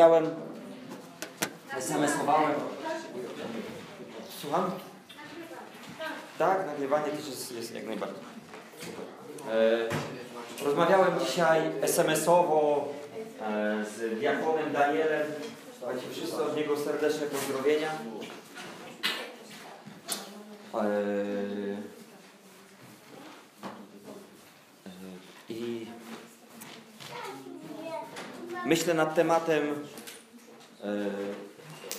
Chciałem, SMS-owałem. Słucham? Tak, nagrywanie też jest, jest jak najbardziej. Super. E, rozmawiałem dzisiaj SMS-owo e, z diakonem Danielem. Słuchajcie, wszyscy od niego serdeczne pozdrowienia. E, I myślę nad tematem e,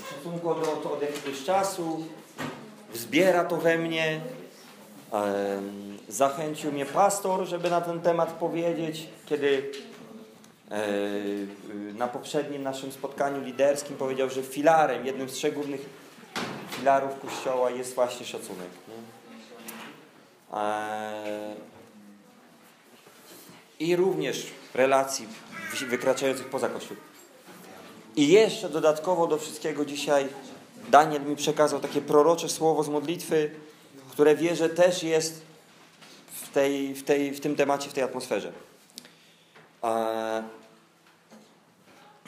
szacunku od, od jakiegoś czasu. Wzbiera to we mnie. E, zachęcił mnie pastor, żeby na ten temat powiedzieć, kiedy e, na poprzednim naszym spotkaniu liderskim powiedział, że filarem, jednym z trzech głównych filarów Kościoła jest właśnie szacunek. E, I również relacji wykraczających poza Kościół. I jeszcze dodatkowo do wszystkiego dzisiaj Daniel mi przekazał takie prorocze słowo z modlitwy, które wierzę też jest w, tej, w, tej, w tym temacie, w tej atmosferze.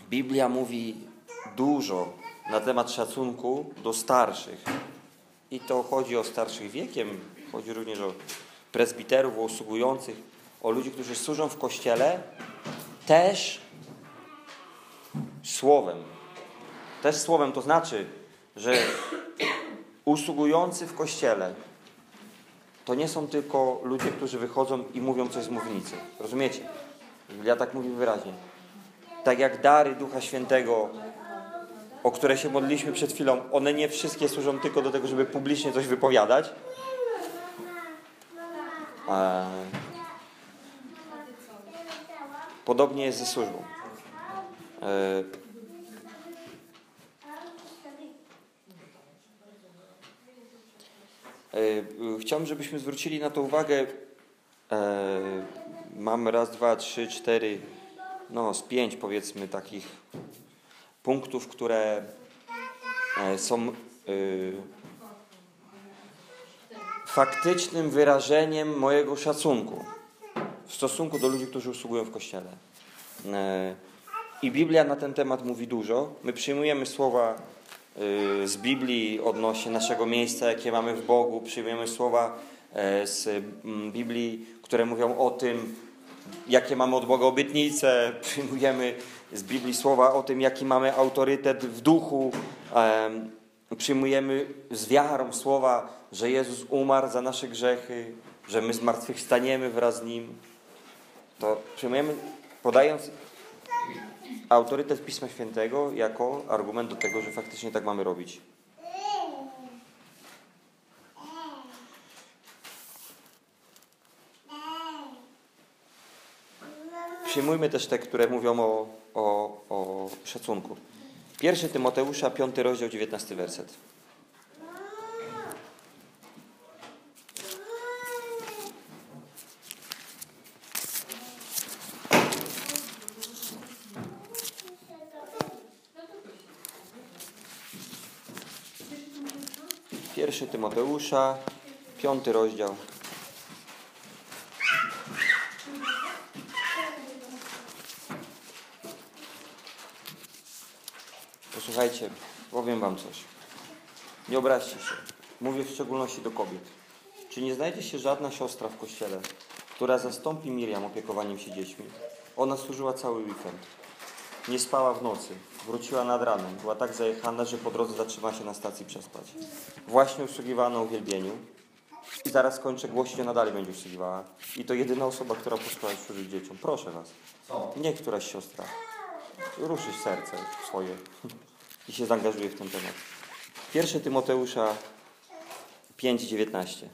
Biblia mówi dużo na temat szacunku do starszych. I to chodzi o starszych wiekiem, chodzi również o prezbiterów, o usługujących, o ludzi, którzy służą w kościele, też słowem. Też słowem to znaczy, że usługujący w kościele to nie są tylko ludzie, którzy wychodzą i mówią coś z mównicy. Rozumiecie? Ja tak mówię wyraźnie. Tak jak dary Ducha Świętego, o które się modliliśmy przed chwilą, one nie wszystkie służą tylko do tego, żeby publicznie coś wypowiadać. Eee, Podobnie jest ze służbą. E, e, chciałbym, żebyśmy zwrócili na to uwagę. E, mamy raz, dwa, trzy, cztery, no z pięć powiedzmy takich punktów, które są faktycznym wyrażeniem mojego szacunku w stosunku do ludzi, którzy usługują w kościele. E, I Biblia na ten temat mówi dużo. My przyjmujemy słowa e, z Biblii odnośnie naszego miejsca, jakie mamy w Bogu. Przyjmujemy słowa e, z Biblii, które mówią o tym, jakie mamy od Boga obietnice. Przyjmujemy z Biblii słowa o tym, jaki mamy autorytet w duchu. Przyjmujemy z wiarą słowa, że Jezus umarł za nasze grzechy, że my zmartwychwstaniemy wraz z Nim to przyjmujemy, podając autorytet Pisma Świętego jako argument do tego, że faktycznie tak mamy robić. Przyjmujmy też te, które mówią o, o, o szacunku. Pierwszy Tymoteusza, 5 rozdział, 19 werset. Tymoteusza, piąty rozdział. Posłuchajcie, powiem wam coś. Nie obraźcie się. Mówię w szczególności do kobiet. Czy nie znajdzie się żadna siostra w kościele, która zastąpi Miriam opiekowaniem się dziećmi? Ona służyła cały weekend. Nie spała w nocy. Wróciła nad ranem. Była tak zajechana, że po drodze zatrzymała się na stacji przespać. Właśnie usługiwała na uwielbieniu. I zaraz kończę głośno, nadal będzie usługiwała. I to jedyna osoba, która posłała służyć dzieciom. Proszę Was. Nie któraś siostra. Ruszyć serce swoje i się zaangażuje w ten temat. Pierwszy Tymoteusza 5,19.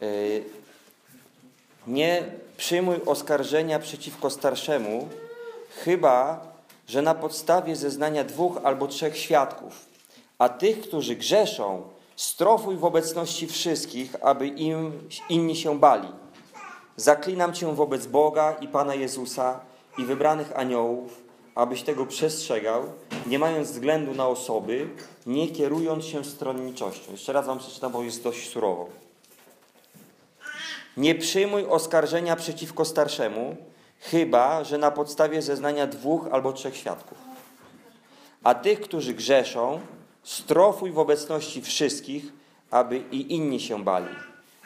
Yy, nie przyjmuj oskarżenia przeciwko starszemu, chyba że na podstawie zeznania dwóch albo trzech świadków, a tych, którzy grzeszą, strofuj w obecności wszystkich, aby im inni się bali. Zaklinam Cię wobec Boga i Pana Jezusa i wybranych aniołów, abyś tego przestrzegał, nie mając względu na osoby, nie kierując się stronniczością. Jeszcze raz Wam przeczytam, bo jest dość surowo. Nie przyjmuj oskarżenia przeciwko starszemu, chyba że na podstawie zeznania dwóch albo trzech świadków. A tych, którzy grzeszą, strofuj w obecności wszystkich, aby i inni się bali.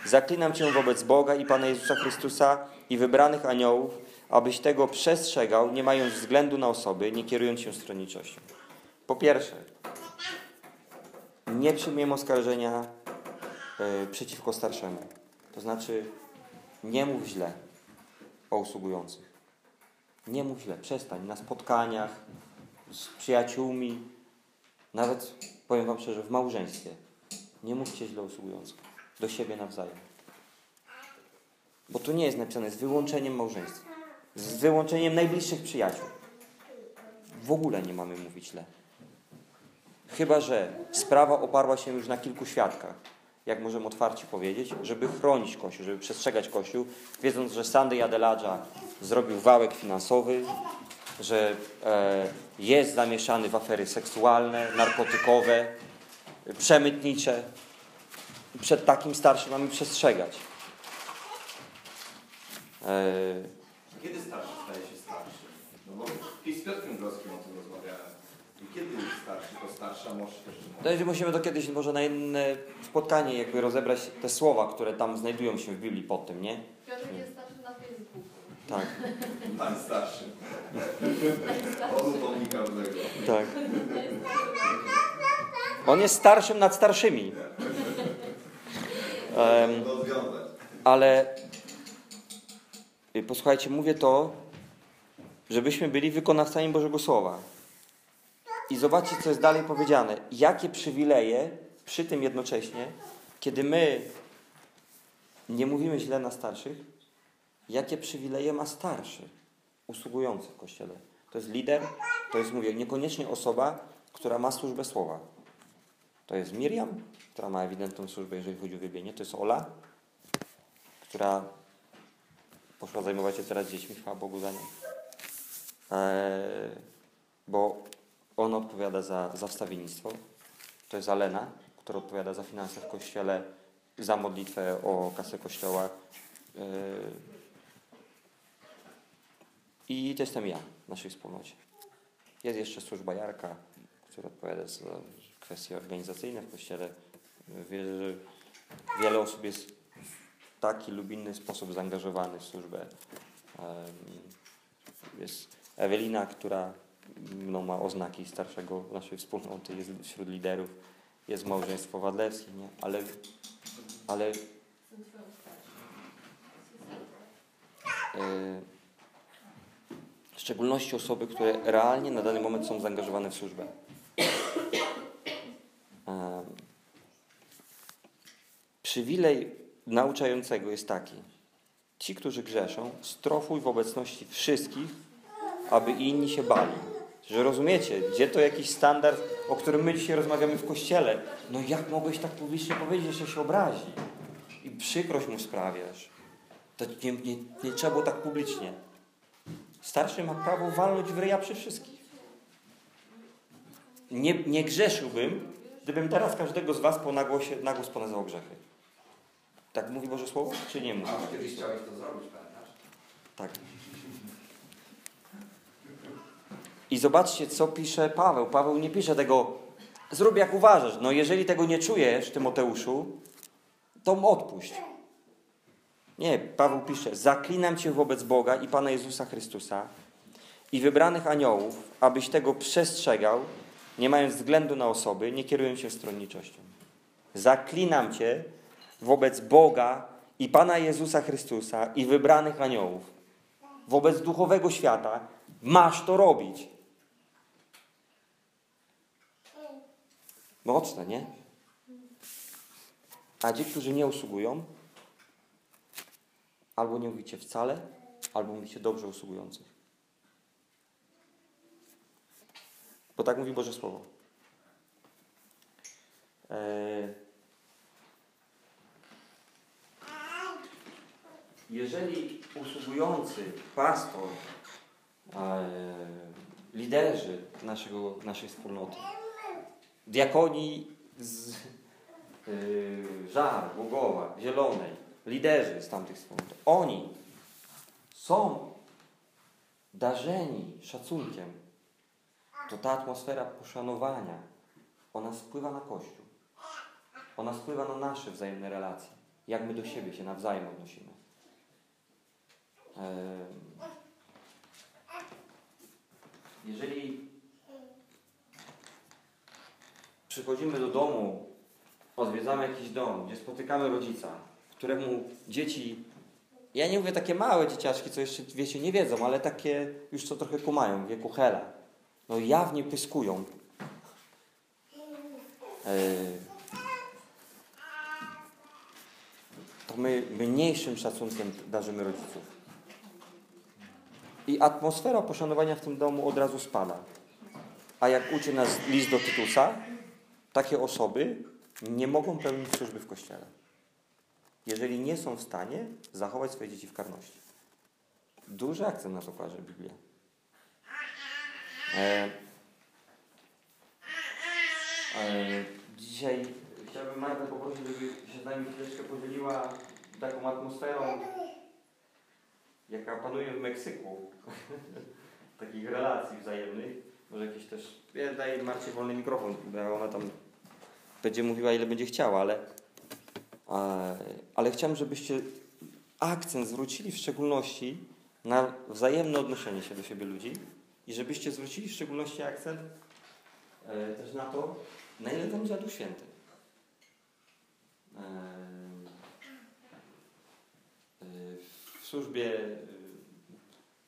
Zaklinam Cię wobec Boga i Pana Jezusa Chrystusa i wybranych aniołów, abyś tego przestrzegał, nie mając względu na osoby, nie kierując się stronniczością. Po pierwsze, nie przyjmiemy oskarżenia y, przeciwko starszemu. To znaczy, nie mów źle o usługujących. Nie mów źle, przestań. Na spotkaniach z przyjaciółmi, nawet powiem Wam szczerze, w małżeństwie. Nie mówcie źle usługujących. Do siebie nawzajem. Bo to nie jest napisane z wyłączeniem małżeństwa. Z wyłączeniem najbliższych przyjaciół. W ogóle nie mamy mówić źle. Chyba, że sprawa oparła się już na kilku świadkach, jak możemy otwarcie powiedzieć, żeby chronić Kościół, żeby przestrzegać Kościół, wiedząc, że Sandy Adeladża zrobił wałek finansowy, że e, jest zamieszany w afery seksualne, narkotykowe, przemytnicze. Przed takim starszym mamy przestrzegać. E, Kiedy starszy staje się starszy? No bo z Piotrkiem Groskim o tym kiedy starszy, to starsza może też. No i musimy to kiedyś może na inne spotkanie jakby rozebrać te słowa, które tam znajdują się w Biblii pod tym, nie? Piotr jest starszy na Facebooku. Tak, Pan starszy. On upomni każdego. tak. On jest starszym nad starszymi. Rozwiązać. ale y, posłuchajcie, mówię to, żebyśmy byli wykonawcami Bożego Słowa. I zobaczcie, co jest dalej powiedziane. Jakie przywileje przy tym jednocześnie, kiedy my nie mówimy źle na starszych, jakie przywileje ma starszy, usługujący w kościele. To jest lider, to jest, mówię, niekoniecznie osoba, która ma służbę słowa. To jest Miriam, która ma ewidentną służbę, jeżeli chodzi o wybienie. To jest Ola, która poszła zajmować się teraz dziećmi, chwała Bogu za nią. Eee, bo on odpowiada za, za wstawiennictwo. To jest Alena, która odpowiada za finanse w kościele, za modlitwę o kasę kościoła. Eee, I to jestem ja w naszej wspólnocie. Jest jeszcze służba Jarka, która odpowiada za kwestie organizacyjne w kościele. Wierzę, że wiele osób jest w taki lub inny sposób zaangażowanych w służbę. Jest Ewelina, która no, ma oznaki starszego naszej wspólnoty, jest wśród liderów. Jest małżeństwo Wadlewskie, nie? Ale, ale e, w szczególności osoby, które realnie na dany moment są zaangażowane w służbę. Em, Przywilej nauczającego jest taki. Ci, którzy grzeszą, strofuj w obecności wszystkich, aby inni się bali. Że rozumiecie, gdzie to jakiś standard, o którym my dzisiaj rozmawiamy w kościele. No jak mogłeś tak publicznie powiedzieć, że się obrazi? I przykrość mu sprawiasz. To nie, nie, nie trzeba było tak publicznie. Starszy ma prawo walnąć w ryja przy wszystkich. Nie, nie grzeszyłbym, gdybym teraz każdego z was po nagłosie, nagłos ponazywał grzechy. Tak mówi Boże Słowo, czy nie mówi? A kiedyś chciałeś to zrobić, pamiętasz? Tak. I zobaczcie, co pisze Paweł. Paweł nie pisze tego, zrób jak uważasz. No jeżeli tego nie czujesz, Tymoteuszu, to odpuść. Nie, Paweł pisze, zaklinam Cię wobec Boga i Pana Jezusa Chrystusa i wybranych aniołów, abyś tego przestrzegał, nie mając względu na osoby, nie kierując się stronniczością. Zaklinam Cię wobec Boga i Pana Jezusa Chrystusa i wybranych aniołów, wobec duchowego świata, masz to robić. Mocne, nie? A ci, którzy nie usługują, albo nie mówicie wcale, albo mówicie dobrze usługujących. Bo tak mówi Boże Słowo. Eee, jeżeli usługujący, pastor, e, liderzy naszego, naszej wspólnoty, diakoni z e, Żar, Głogowa, Zielonej, liderzy z tamtych wspólnot, oni są darzeni szacunkiem, to ta atmosfera poszanowania, ona spływa na Kościół. Ona spływa na nasze wzajemne relacje. Jak my do siebie się nawzajem odnosimy. Jeżeli przychodzimy do domu, odwiedzamy jakiś dom, gdzie spotykamy rodzica, któremu dzieci, ja nie mówię takie małe dzieciaczki, co jeszcze, wiecie, nie wiedzą, ale takie już co trochę kumają, w wieku Hela, no jawnie pyskują. E, to my mniejszym szacunkiem darzymy rodziców. I atmosfera poszanowania w tym domu od razu spada. A jak uczy nas list do Tytusa, takie osoby nie mogą pełnić służby w kościele, jeżeli nie są w stanie zachować swoje dzieci w karności. Duży akcent na to kładzie Biblia. E, e, dzisiaj chciałbym Magdę poprosić, żeby się z nami chwileczkę podzieliła taką atmosferą, jaka panuje w Meksyku. Takich relacji wzajemnych. Może jakieś też. Ja daję Marcie wolny mikrofon, bo ona tam będzie mówiła ile będzie chciała, ale, ale chciałem, żebyście akcent zwrócili w szczególności na wzajemne odnoszenie się do siebie ludzi i żebyście zwrócili w szczególności akcent e, też na to, na ile jest Duch Święty. E, e, w służbie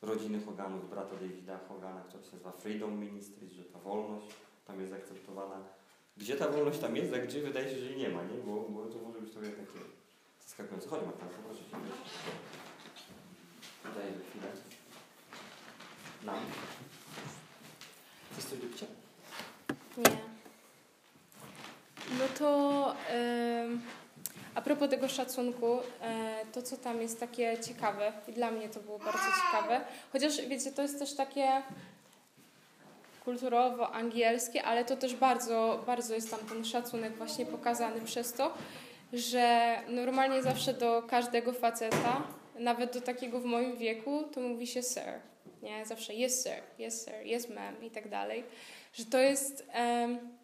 rodziny Hoganów, brata Davida Hogana, która się nazywa Freedom Ministries, że ta wolność tam jest akceptowana. Gdzie ta wolność tam jest, a gdzie wydaje się, że jej nie ma, nie? Bo, bo to może być trochę takie zaskakujące. Chodź Marta, proszę Cię. Daj chwilę. Nam. Chcesz coś do picia? Nie. No to em, a propos tego szacunku, e, to co tam jest takie ciekawe i dla mnie to było bardzo ciekawe, chociaż wiecie, to jest też takie kulturowo angielskie, ale to też bardzo, bardzo jest tam ten szacunek właśnie pokazany przez to, że normalnie zawsze do każdego faceta, nawet do takiego w moim wieku, to mówi się sir. Nie, zawsze yes sir, yes sir, yes ma'am i tak dalej. Że to jest, em,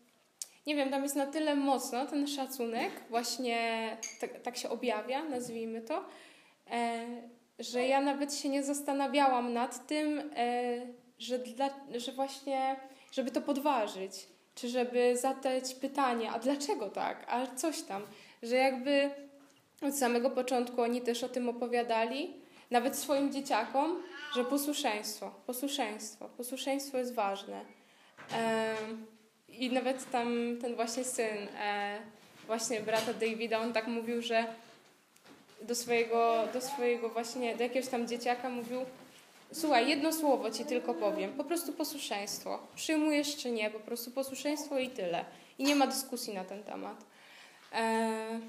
nie wiem, tam jest na tyle mocno ten szacunek, właśnie tak, tak się objawia, nazwijmy to, e, że ja nawet się nie zastanawiałam nad tym, e, że, dla, że właśnie, żeby to podważyć, czy żeby zadać pytanie, a dlaczego tak, a coś tam, że jakby od samego początku oni też o tym opowiadali, nawet swoim dzieciakom, że posłuszeństwo, posłuszeństwo, posłuszeństwo jest ważne. I nawet tam ten właśnie syn, e, właśnie brata Davida, on tak mówił, że do swojego, do swojego właśnie, do jakiegoś tam dzieciaka mówił, słuchaj, jedno słowo ci tylko powiem, po prostu posłuszeństwo. Przyjmujesz czy nie, po prostu posłuszeństwo i tyle. I nie ma dyskusji na ten temat. E,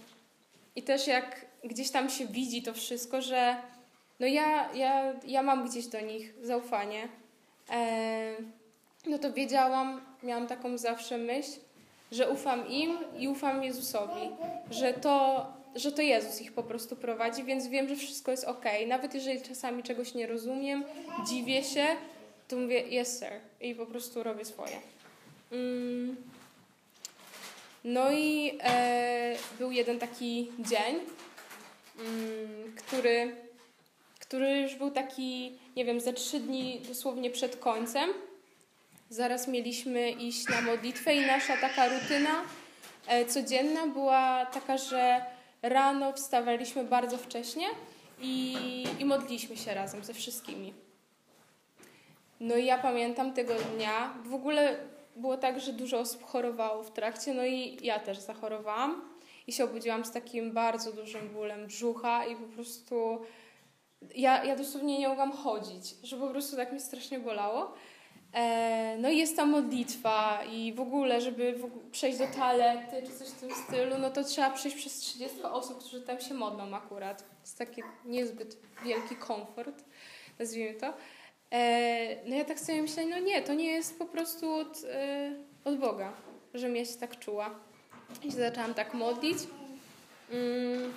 I też jak gdzieś tam się widzi to wszystko, że no ja, ja, ja mam gdzieś do nich zaufanie, e, no to wiedziałam, miałam taką zawsze myśl, że ufam im i ufam Jezusowi, że to, że to Jezus ich po prostu prowadzi, więc wiem, że wszystko jest ok. Nawet jeżeli czasami czegoś nie rozumiem, dziwię się, to mówię yes sir i po prostu robię swoje. Mm. No i e, był jeden taki dzień, mm, który, który już był taki, nie wiem, ze trzy dni dosłownie przed końcem. Zaraz mieliśmy iść na modlitwę i nasza taka rutyna e, codzienna była taka, że rano wstawaliśmy bardzo wcześnie i, i modliliśmy się razem ze wszystkimi. No i ja pamiętam tego dnia, w ogóle było tak, że dużo osób chorowało w trakcie, no i ja też zachorowałam i się obudziłam z takim bardzo dużym bólem brzucha i po prostu ja, ja dosłownie nie mogłam chodzić, że po prostu tak mi strasznie bolało. E, no i jest ta modlitwa i w ogóle, żeby w ogóle przejść do toalety czy coś w tym stylu, no to trzeba przejść przez 30 osób, którzy tam się modlą akurat. To jest taki niezbyt wielki komfort, nazwijmy to. E, no ja tak sobie myślę, no nie, to nie jest po prostu od, e, od Boga, żebym ja się tak czuła. I się zaczęłam tak modlić. Mm.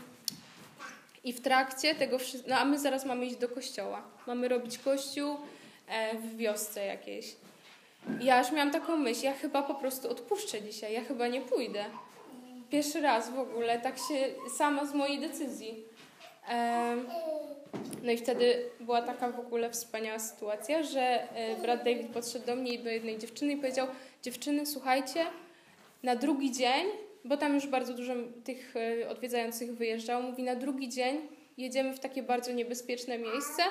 I w trakcie tego no a my zaraz mamy iść do kościoła. Mamy robić kościół, w wiosce jakiejś. Ja aż miałam taką myśl, ja chyba po prostu odpuszczę dzisiaj, ja chyba nie pójdę. Pierwszy raz w ogóle, tak się sama z mojej decyzji. Em, no i wtedy była taka w ogóle wspaniała sytuacja, że e, brat David podszedł do mnie i do jednej dziewczyny i powiedział: Dziewczyny, słuchajcie, na drugi dzień, bo tam już bardzo dużo tych e, odwiedzających wyjeżdżało, mówi: Na drugi dzień jedziemy w takie bardzo niebezpieczne miejsce.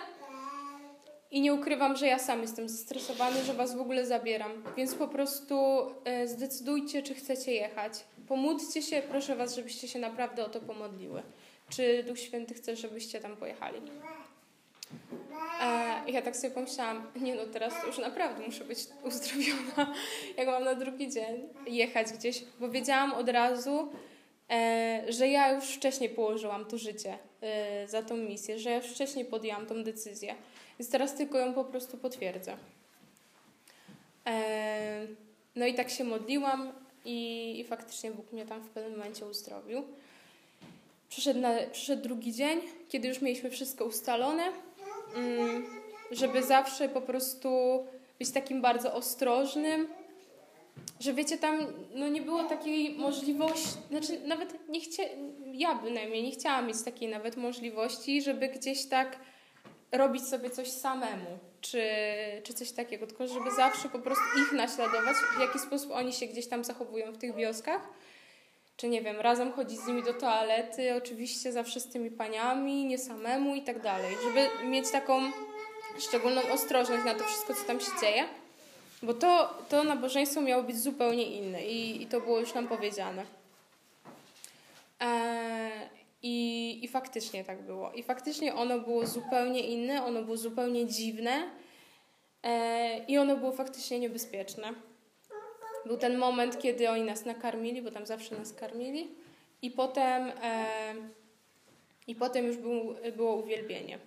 I nie ukrywam, że ja sam jestem zestresowany, że was w ogóle zabieram. Więc po prostu e, zdecydujcie, czy chcecie jechać. Pomódlcie się, proszę was, żebyście się naprawdę o to pomodliły. Czy Duch Święty chce, żebyście tam pojechali. E, ja tak sobie pomyślałam, nie no, teraz to już naprawdę muszę być uzdrowiona, jak mam na drugi dzień jechać gdzieś, bo wiedziałam od razu, e, że ja już wcześniej położyłam to życie e, za tą misję, że ja już wcześniej podjęłam tą decyzję, więc teraz tylko ją po prostu potwierdzę. E, no i tak się modliłam i, i faktycznie Bóg mnie tam w pewnym momencie uzdrowił. Przyszedł, na, przyszedł drugi dzień, kiedy już mieliśmy wszystko ustalone, mm, żeby zawsze po prostu być takim bardzo ostrożnym, że wiecie, tam no nie było takiej możliwości, znaczy nawet nie chcia, ja bynajmniej nie chciałam mieć takiej nawet możliwości, żeby gdzieś tak robić sobie coś samemu, czy, czy coś takiego, tylko żeby zawsze po prostu ich naśladować, w jaki sposób oni się gdzieś tam zachowują w tych wioskach czy nie wiem, razem chodzić z nimi do toalety, oczywiście zawsze z tymi paniami, nie samemu i tak dalej, żeby mieć taką szczególną ostrożność na to wszystko, co tam się dzieje, bo to, to nabożeństwo miało być zupełnie inne i, i to było już nam powiedziane. Eee, i, I faktycznie tak było. I faktycznie ono było zupełnie inne, ono było zupełnie dziwne eee, i ono było faktycznie niebezpieczne. Był ten moment, kiedy oni nas nakarmili, bo tam zawsze nas karmili, i potem, e, i potem już był, było uwielbienie.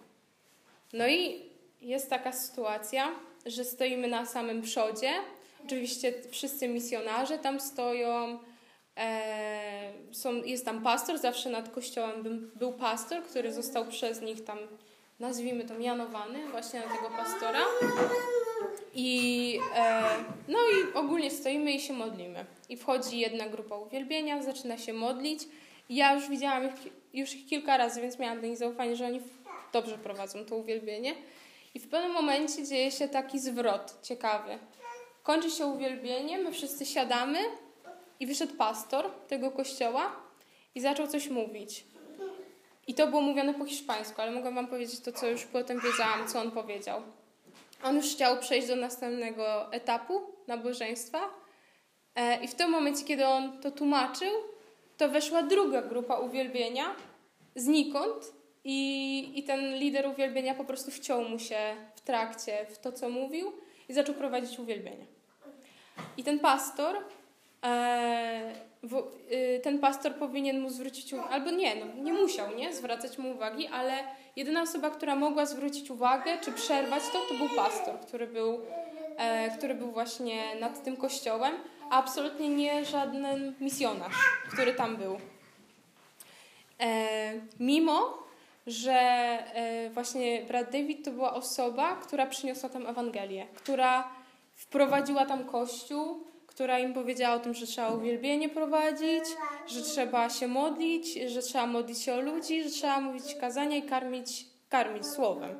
No i jest taka sytuacja, że stoimy na samym przodzie. Oczywiście wszyscy misjonarze tam stoją. E, są, jest tam pastor, zawsze nad kościołem był, pastor, który został przez nich tam, nazwijmy to, mianowany właśnie na tego pastora. I, e, no i ogólnie stoimy i się modlimy. I wchodzi jedna grupa uwielbienia, zaczyna się modlić. Ja już widziałam ich, już ich kilka razy, więc miałam do nich zaufanie, że oni dobrze prowadzą to uwielbienie. I w pewnym momencie dzieje się taki zwrot ciekawy. Kończy się uwielbienie, my wszyscy siadamy i wyszedł pastor tego kościoła i zaczął coś mówić. I to było mówione po hiszpańsku, ale mogę wam powiedzieć to, co już potem wiedziałam, co on powiedział. On już chciał przejść do następnego etapu nabożeństwa. E, I w tym momencie, kiedy on to tłumaczył, to weszła druga grupa uwielbienia znikąd i, i ten lider uwielbienia po prostu wciął mu się w trakcie w to, co mówił i zaczął prowadzić uwielbienie. I ten pastor, ten pastor powinien mu zwrócić uwagę, albo nie, no, nie musiał nie, zwracać mu uwagi, ale jedyna osoba, która mogła zwrócić uwagę czy przerwać to, to był pastor, który był, e, który był właśnie nad tym kościołem, a absolutnie nie żaden misjonarz, który tam był. E, mimo, że e, właśnie brat David to była osoba, która przyniosła tam Ewangelię, która wprowadziła tam kościół, która im powiedziała o tym, że trzeba uwielbienie prowadzić, że trzeba się modlić, że trzeba modlić się o ludzi, że trzeba mówić kazania i karmić, karmić słowem.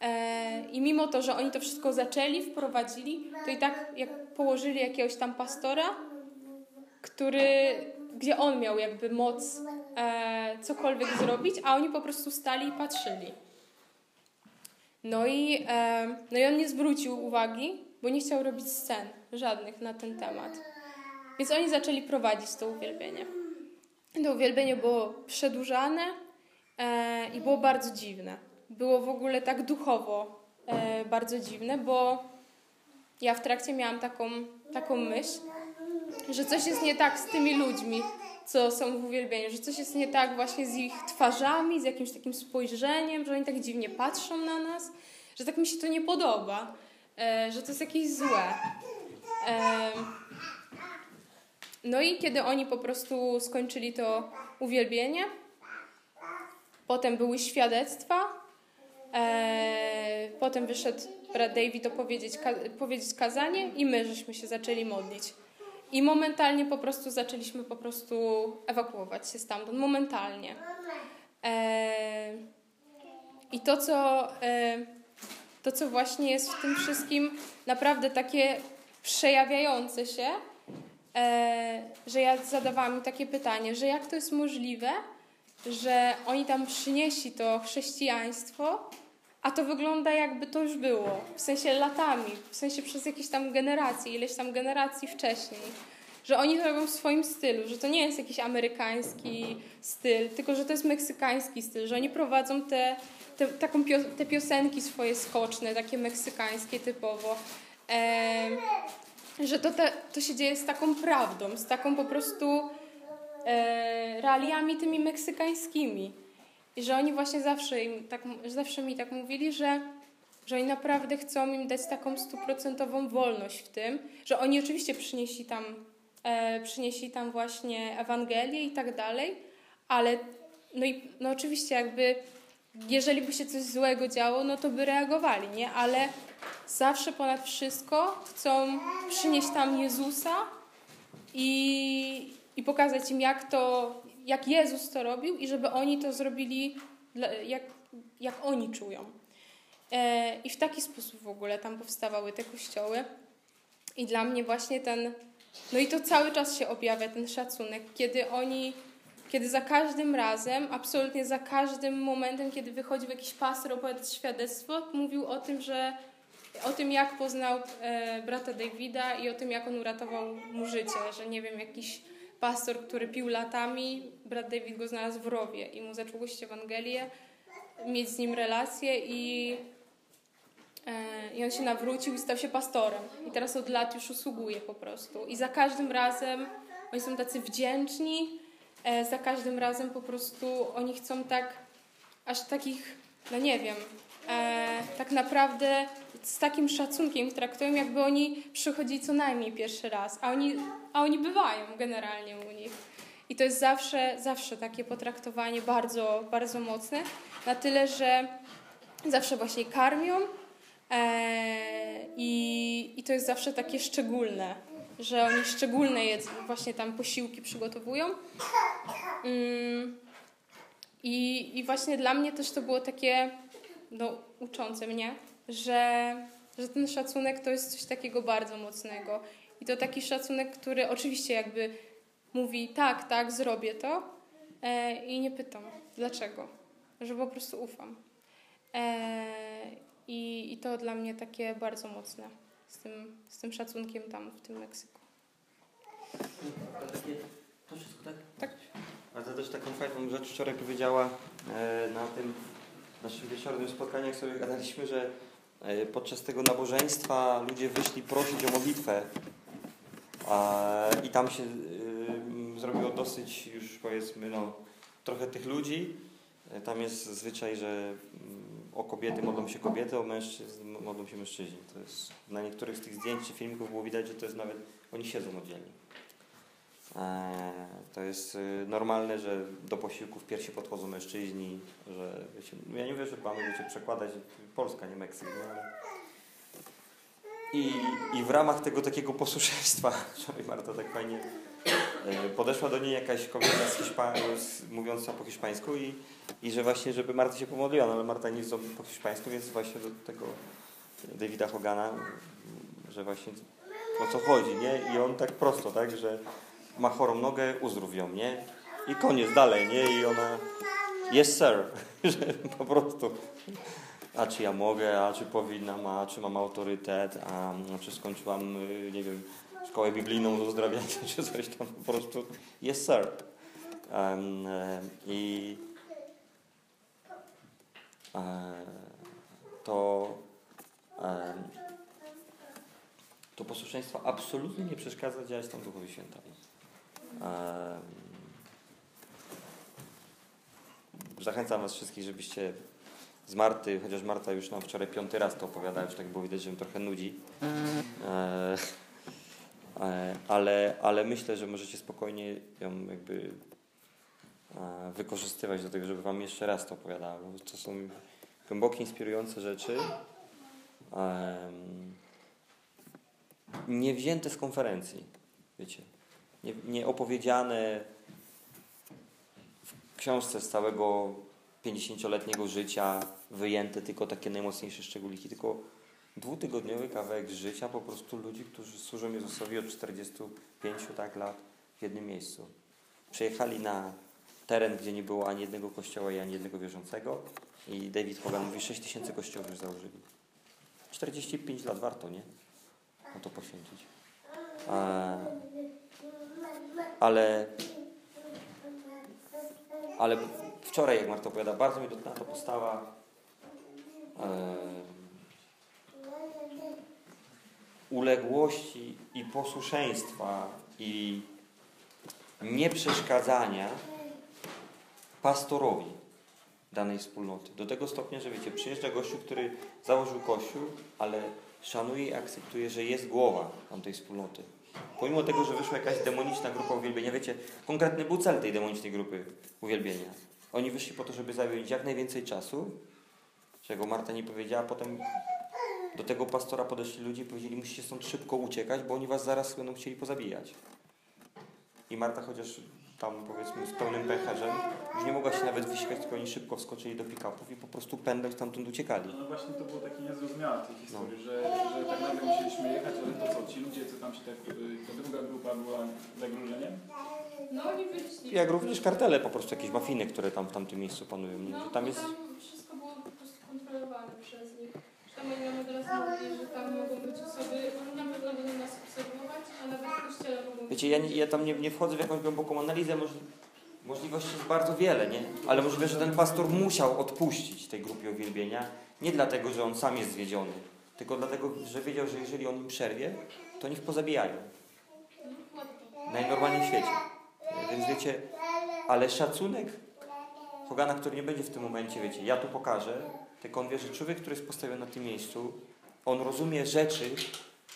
E, I mimo to, że oni to wszystko zaczęli, wprowadzili, to i tak jak położyli jakiegoś tam pastora, który, gdzie on miał jakby moc e, cokolwiek zrobić, a oni po prostu stali i patrzyli. No i, e, no i on nie zwrócił uwagi, bo nie chciał robić scen żadnych na ten temat. Więc oni zaczęli prowadzić to uwielbienie. To uwielbienie było przedłużane e, i było bardzo dziwne. Było w ogóle tak duchowo e, bardzo dziwne, bo ja w trakcie miałam taką, taką myśl, że coś jest nie tak z tymi ludźmi, co są w uwielbieniu, że coś jest nie tak właśnie z ich twarzami, z jakimś takim spojrzeniem, że oni tak dziwnie patrzą na nas, że tak mi się to nie podoba, e, że to jest jakieś złe. No i kiedy oni po prostu skończyli to uwielbienie, potem były świadectwa, e, potem wyszedł brat David opowiedzieć powiedzieć kazanie i my żeśmy się zaczęli modlić. I momentalnie po prostu zaczęliśmy po prostu ewakuować się stamtąd. Momentalnie. E, I to co, e, to, co właśnie jest w tym wszystkim naprawdę takie przejawiające się, e, że ja zadawałam im takie pytanie, że jak to jest możliwe, że oni tam przynieśli to chrześcijaństwo, a to wygląda jakby to już było, w sensie latami, w sensie przez jakieś tam generacje, ileś tam generacji wcześniej. Że oni to robią w swoim stylu, że to nie jest jakiś amerykański styl, tylko że to jest meksykański styl, że oni prowadzą te, te, taką pio, te piosenki swoje skoczne, takie meksykańskie typowo. Em, że to, te, to się dzieje z taką prawdą, z taką po prostu e, realiami tymi meksykańskimi. I że oni właśnie zawsze, im tak, zawsze mi tak mówili, że, że oni naprawdę chcą im dać taką stuprocentową wolność w tym, że oni oczywiście przynieśli tam, e, przynieśli tam właśnie Ewangelię i tak dalej, ale no i no oczywiście jakby jeżeli by się coś złego działo, no to by reagowali, nie? Ale zawsze ponad wszystko chcą przynieść tam Jezusa i, i pokazać im, jak to, jak Jezus to robił i żeby oni to zrobili, jak, jak oni czują. E, I w taki sposób w ogóle tam powstawały te kościoły. I dla mnie właśnie ten, no i to cały czas się objawia, ten szacunek, kiedy oni, kiedy za każdym razem, absolutnie za każdym momentem, kiedy wychodził jakiś pastor opowiadać świadectwo, mówił o tym, że o tym, jak poznał e, brata Davida i o tym, jak on uratował mu życie, że nie wiem, jakiś pastor, który pił latami, brat David go znalazł w rowie i mu zaczął głosić Ewangelię, mieć z nim relacje i, e, i on się nawrócił i stał się pastorem. I teraz od lat już usługuje po prostu. I za każdym razem oni są tacy wdzięczni, e, za każdym razem po prostu oni chcą tak, aż takich, no nie wiem, tak naprawdę z takim szacunkiem traktują, jakby oni przychodzili co najmniej pierwszy raz, a oni, a oni bywają generalnie u nich. I to jest zawsze, zawsze takie potraktowanie bardzo, bardzo mocne, na tyle, że zawsze właśnie karmią e, i, i to jest zawsze takie szczególne, że oni szczególne jedz, właśnie tam posiłki przygotowują. Mm, i, I właśnie dla mnie też to było takie no, uczące mnie, że, że ten szacunek to jest coś takiego bardzo mocnego. I to taki szacunek, który oczywiście jakby mówi tak, tak, zrobię to e, i nie pytam dlaczego, że po prostu ufam. E, i, I to dla mnie takie bardzo mocne z tym, z tym szacunkiem tam w tym Meksyku. To wszystko tak? Tak. A to też taką fajną rzecz wczoraj powiedziała e, na tym naszym wieczornym spotkaniu, sobie gadaliśmy, że e, podczas tego nabożeństwa ludzie wyszli prosić o modlitwę i tam się e, zrobiło dosyć już powiedzmy no, trochę tych ludzi. E, Tam jest zwyczaj, że mm, o kobiety modlą się kobiety, o mężczyzn modlą się mężczyźni. To jest, na niektórych z tych zdjęć czy filmików było widać, że to jest nawet, oni siedzą oddzielnie. E, To jest y, normalne, że do posiłków pierwsi podchodzą mężczyźni, że wiecie, ja nie wiem, że mamy wiecie, przekładać Polska, nie Meksyk, ale... I, I w ramach tego takiego posłuszeństwa, wczoraj Marta tak fajnie e, podeszła do niej jakaś kobieta z Hiszpa- z, mówiąca po hiszpańsku i, i że właśnie, żeby Marta się pomodliła, no ale Marta nie zna po hiszpańsku, więc właśnie do tego Davida Hogana, że właśnie o co chodzi, nie? I on tak prosto, tak, że ma chorą nogę, uzdrów ją, nie? I koniec, dalej, nie? I ona, yes sir, po prostu, a czy ja mogę, a czy powinnam, a czy mam autorytet, a, a czy skończyłam, y, nie wiem, szkołę biblijną do uzdrawiania, czy coś tam, po prostu, yes sir. E, I e, to to posłuszeństwo absolutnie nie przeszkadza działać tam Duchowi Świętemu. Zachęcam Was wszystkich, żebyście z Marty, chociaż Marta już nam wczoraj piąty raz to opowiada, już tak było widać, że ją trochę nudzi. E, e, ale, ale myślę, że możecie spokojnie ją jakby e, wykorzystywać do tego, żeby Wam jeszcze raz to opowiadała. To są głębokie, inspirujące rzeczy. nie wzięte z konferencji, wiecie, nie, nie opowiedziane w książce z całego 50-letniego życia, wyjęte tylko takie najmocniejsze szczególiki, tylko dwutygodniowy kawałek życia po prostu ludzi, którzy służą Jezusowi od 45 tak, lat w jednym miejscu. Przyjechali na teren, gdzie nie było ani jednego kościoła i ani jednego wierzącego i David Hogan mówi, 6 tysięcy kościołów już założyli. 45 lat warto, nie? Na to poświęcić. E, ale ale wczoraj, jak Marta opowiada, bardzo mi dotknęła ta postawa uległości i posłuszeństwa i nieprzeszkadzania pastorowi danej wspólnoty. Do tego stopnia, że wiecie, przyjeżdża gościu, który założył kościół, ale szanuje i akceptuje, że jest głowa tamtej wspólnoty. Pomimo tego, że wyszła jakaś demoniczna grupa uwielbienia, wiecie, konkretny był cel tej demonicznej grupy uwielbienia. Oni wyszli po to, żeby zająć jak najwięcej czasu, czego Marta nie powiedziała, potem do tego pastora podeszli ludzie i powiedzieli, musicie stąd szybko uciekać, bo oni was zaraz będą chcieli pozabijać. I Marta chociaż tam powiedzmy z pełnym pęcherzem, już nie mogła się nawet wysikać, tylko oni szybko wskoczyli do pick-upów i po prostu pędem stamtąd uciekali. No właśnie to było takie niezrozumiałe w tej historii, że, że tak nagle musieliśmy jechać, ale to co, ci ludzie, co tam się tak, y, ta druga grupa była zagrożeniem? No oni wyszli. Jak również kartele po prostu, jakieś mafiny, które tam w tamtym miejscu panują. No, tam jest... tam wszystko było po prostu kontrolowane przez nich. Tam od razu mówili, że tam mogą być osoby, na pewno będą nas obserwować, a nawet w kościele mogą być. Wiecie, ja, nie, ja tam nie, nie wchodzę w jakąś głęboką analizę, możli, możliwości jest bardzo wiele, nie? Ale możliwe, że ten pastor musiał odpuścić tej grupie uwielbienia, nie dlatego, że on sam jest zwiedziony, tylko dlatego, że wiedział, że jeżeli on im przerwie, to oni ich pozabijają. Najnormalniej w świecie. Więc wiecie, ale szacunek Hogana, który nie będzie w tym momencie, wiecie, ja tu pokażę, tylko on wie, że człowiek, który jest postawiony na tym miejscu, on rozumie rzeczy,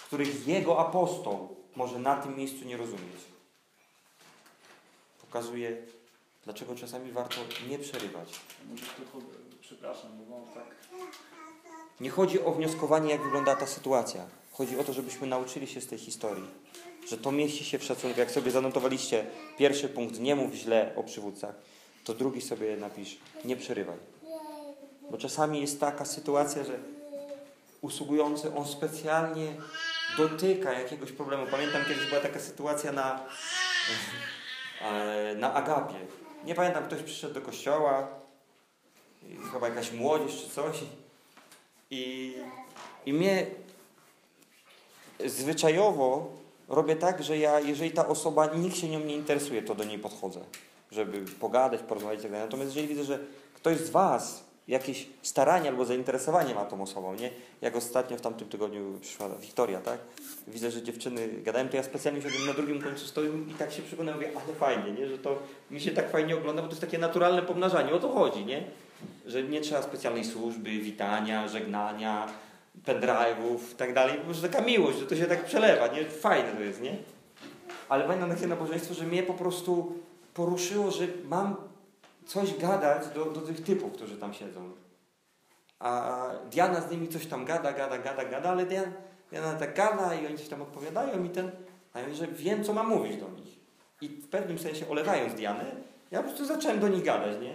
których jego apostoł może na tym miejscu nie rozumieć. Pokazuje, dlaczego czasami warto nie przerywać. Przepraszam, bo mam tak... Nie chodzi o wnioskowanie, jak wygląda ta sytuacja. Chodzi o to, żebyśmy nauczyli się z tej historii. Że to mieści się w szacunku. Jak sobie zanotowaliście pierwszy punkt, nie mów źle o przywódcach, to drugi sobie napisz, nie przerywaj. Bo czasami jest taka sytuacja, że usługujący, on specjalnie dotyka jakiegoś problemu. Pamiętam kiedyś była taka sytuacja na, e, na Agapie. Nie pamiętam, ktoś przyszedł do kościoła, chyba jakaś młodzież czy coś. I, I mnie zwyczajowo robię tak, że ja, jeżeli ta osoba, nikt się nią nie interesuje, to do niej podchodzę, żeby pogadać, porozmawiać i tak. Natomiast jeżeli widzę, że ktoś z Was jakieś staranie albo zainteresowanie ma tą osobą, nie? Jak ostatnio w tamtym tygodniu przyszła Wiktoria, tak? Widzę, że dziewczyny gadają, to ja specjalnie siadłem na drugim końcu stołu i tak się przyglądam, mówię, ale fajnie, nie? Że to mi się tak fajnie ogląda, bo to jest takie naturalne pomnażanie, o to chodzi, nie? Że nie trzeba specjalnej służby, witania, żegnania, pendrive'ów i tak dalej. Po prostu taka miłość, że to się tak przelewa, nie? Fajne to jest, nie? Ale pamiętam takie nabożeństwo, że mnie po prostu poruszyło, że mam coś gadać do, do tych typów, którzy tam siedzą. A Diana z nimi coś tam gada, gada, gada, gada, ale Diana, Diana tak gada i oni coś tam odpowiadają i ten, a ja że wiem, co mam mówić do nich. I w pewnym sensie olewając Dianę, ja po prostu zacząłem do nich gadać, nie?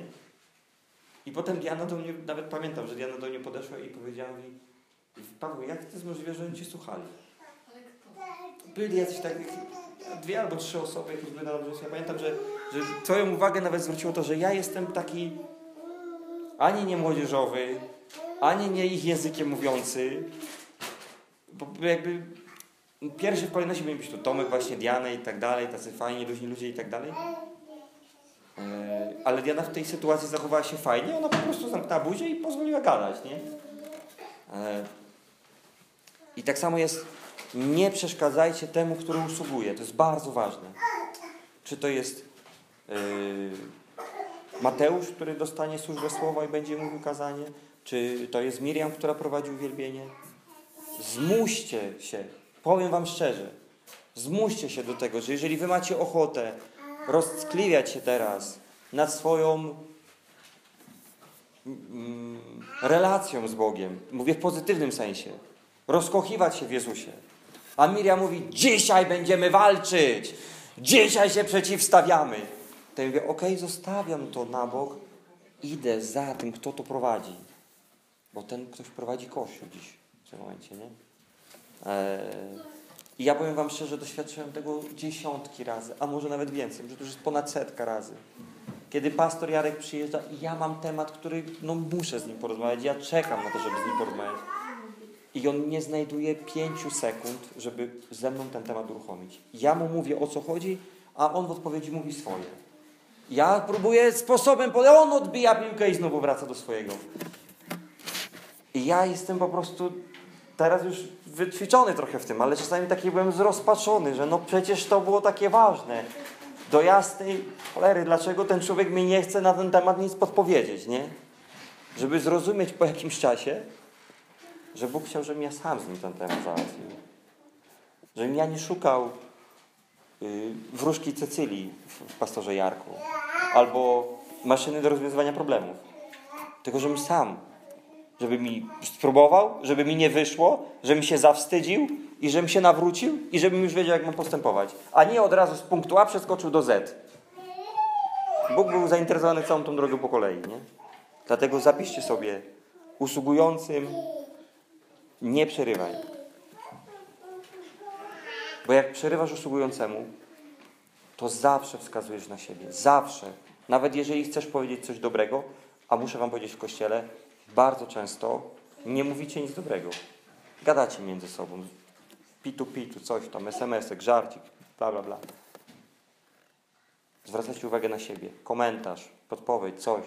I potem Diana do mnie, nawet pamiętam, że Diana do mnie podeszła i powiedziała mi, Paweł, jak to jest możliwe, że oni Cię słuchali? Byli jacyś tak, dwie albo trzy osoby, jakieś były na nabożeństwie. Ja pamiętam, że, że Twoją uwagę nawet zwróciło to, że ja jestem taki ani nie młodzieżowy, ani nie ich językiem mówiący. Bo jakby pierwszy w kolejności mieli być tu Tomek, właśnie Diana i tak dalej, tacy fajni, luźni ludzie i tak dalej. E, Ale Diana w tej sytuacji zachowała się fajnie, ona po prostu zamknęła buzię i pozwoliła gadać, nie? E, I tak samo jest, nie przeszkadzajcie temu, który usługuje. To jest bardzo ważne. Czy to jest yy, Mateusz, który dostanie służbę słowa i będzie mówił kazanie, czy to jest Miriam, która prowadzi uwielbienie. Zmuście się, powiem Wam szczerze, zmuście się do tego, że jeżeli Wy macie ochotę rozckliwiać się teraz nad swoją mm, relacją z Bogiem. Mówię w pozytywnym sensie. Rozkochiwać się w Jezusie. A Miriam mówi, dzisiaj będziemy walczyć. Dzisiaj się przeciwstawiamy. To ja mówię, okej, zostawiam to na bok. Idę za tym, kto to prowadzi. Bo ten ktoś prowadzi Kościół dziś, w tym momencie, nie? Eee, I ja powiem Wam szczerze, doświadczyłem tego dziesiątki razy, a może nawet więcej, że to już jest ponad setka razy. Kiedy pastor Jarek przyjeżdża i ja mam temat, który no, muszę z nim porozmawiać, ja czekam na to, żeby z nim porozmawiać. I on nie znajduje pięciu sekund, żeby ze mną ten temat uruchomić. Ja mu mówię o co chodzi, a on w odpowiedzi mówi swoje. Ja próbuję sposobem, ale on odbija piłkę i znowu wraca do swojego. I ja jestem po prostu teraz już wyćwiczony trochę w tym, ale czasami taki byłem zrozpaczony, że no przecież to było takie ważne. Do jasnej cholery, dlaczego ten człowiek mi nie chce na ten temat nic podpowiedzieć, nie? Żeby zrozumieć po jakimś czasie, że Bóg chciał, żebym ja sam z nim ten temat załatwił. Żebym ja nie szukał y, wróżki Cecylii w pastorze Jarku albo maszyny do rozwiązywania problemów. Tylko żebym sam, żeby mi spróbował, żeby mi nie wyszło, żebym się zawstydził i żebym się nawrócił i żebym już wiedział, jak mam postępować. A nie od razu z punktu A przeskoczył do Z. Bóg był zainteresowany całą tą drogą po kolei, nie? Dlatego zapiszcie sobie usługującym nie przerywaj. Bo jak przerywasz usługującemu, to zawsze wskazujesz na siebie. Zawsze. Nawet jeżeli chcesz powiedzieć coś dobrego, a muszę wam powiedzieć w kościele, bardzo często nie mówicie nic dobrego. Gadacie między sobą. Pitu, pitu, coś tam, SMS-ek, żarcik, bla, bla, bla. Zwracacie uwagę na siebie. Komentarz, podpowiedź, coś,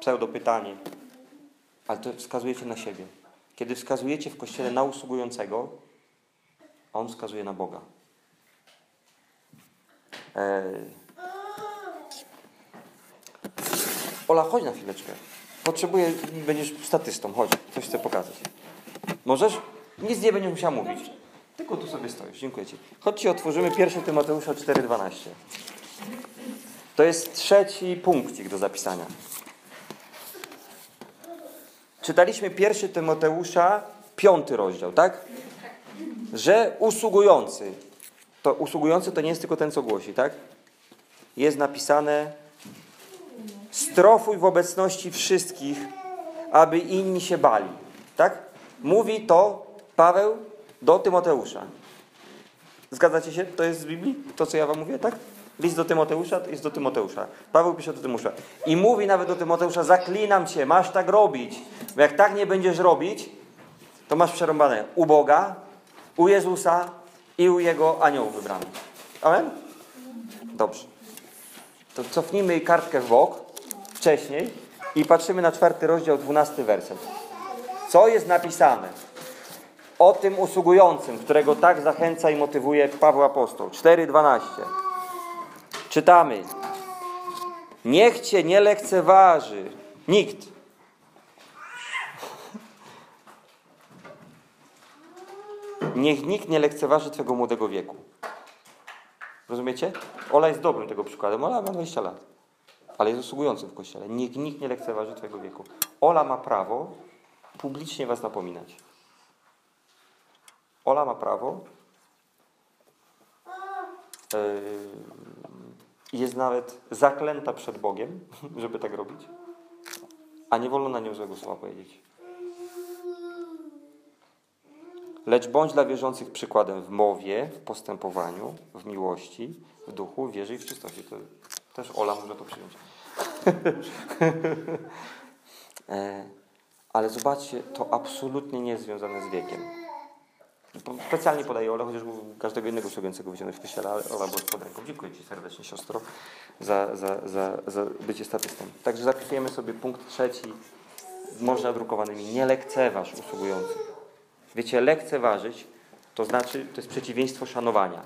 pseudopytanie. Ale to wskazujecie na siebie. Kiedy wskazujecie w kościele na usługującego, a on wskazuje na Boga. Eee... Ola, chodź na chwileczkę. Potrzebuję, będziesz statystą, chodź, coś chcę pokazać. Możesz? Nic nie będziesz musiał mówić. Tylko tu sobie stoisz, dziękuję Ci. Chodźcie, otworzymy 1 Tymoteusza 4,12. To jest trzeci punkcik do zapisania. Czytaliśmy 1 Tymoteusza, piąty rozdział, tak? Że usługujący, to usługujący to nie jest tylko ten, co głosi, tak? Jest napisane strofuj w obecności wszystkich, aby inni się bali. Tak? Mówi to Paweł do Tymoteusza. Zgadzacie się? To jest z Biblii? To, co ja wam mówię, tak? List do Tymoteusza to jest do Tymoteusza. Paweł pisze do Tymoteusza. I mówi nawet do Tymoteusza, zaklinam cię, masz tak robić. Bo jak tak nie będziesz robić, to masz przerąbane u Boga, u Jezusa i u Jego aniołów wybranych. Amen? Dobrze. To cofnijmy kartkę w bok wcześniej i patrzymy na czwarty rozdział, dwunasty werset. Co jest napisane o tym usługującym, którego tak zachęca i motywuje Paweł Apostoł? 4,12. Czytamy. Niech cię nie lekceważy nikt. Niech nikt nie lekceważy twego młodego wieku. Rozumiecie? Ola jest dobrym tego przykładem. Ola ma 20 lat ale jest usługującym w kościele. Niech nikt nie lekceważy Twojego wieku. Ola ma prawo publicznie Was napominać. Ola ma prawo yy, jest nawet zaklęta przed Bogiem, żeby tak robić, a nie wolno na nią złego słowa powiedzieć. Lecz bądź dla wierzących przykładem w mowie, w postępowaniu, w miłości, w duchu, w wierze i w czystości. To też Ola może to przyjąć. e, ale zobaczcie, to absolutnie nie jest związane z wiekiem. Specjalnie podaję Ole, chociaż każdego innego usługującego wyciągnąć w kościele, ale Ola była pod ręką. Dziękuję Ci serdecznie, siostro, za, za, za, za bycie statystą. Także zapisujemy sobie punkt trzeci, można drukowanymi. Nie lekceważ usługujących. Wiecie, lekceważyć to znaczy, to jest przeciwieństwo szanowania.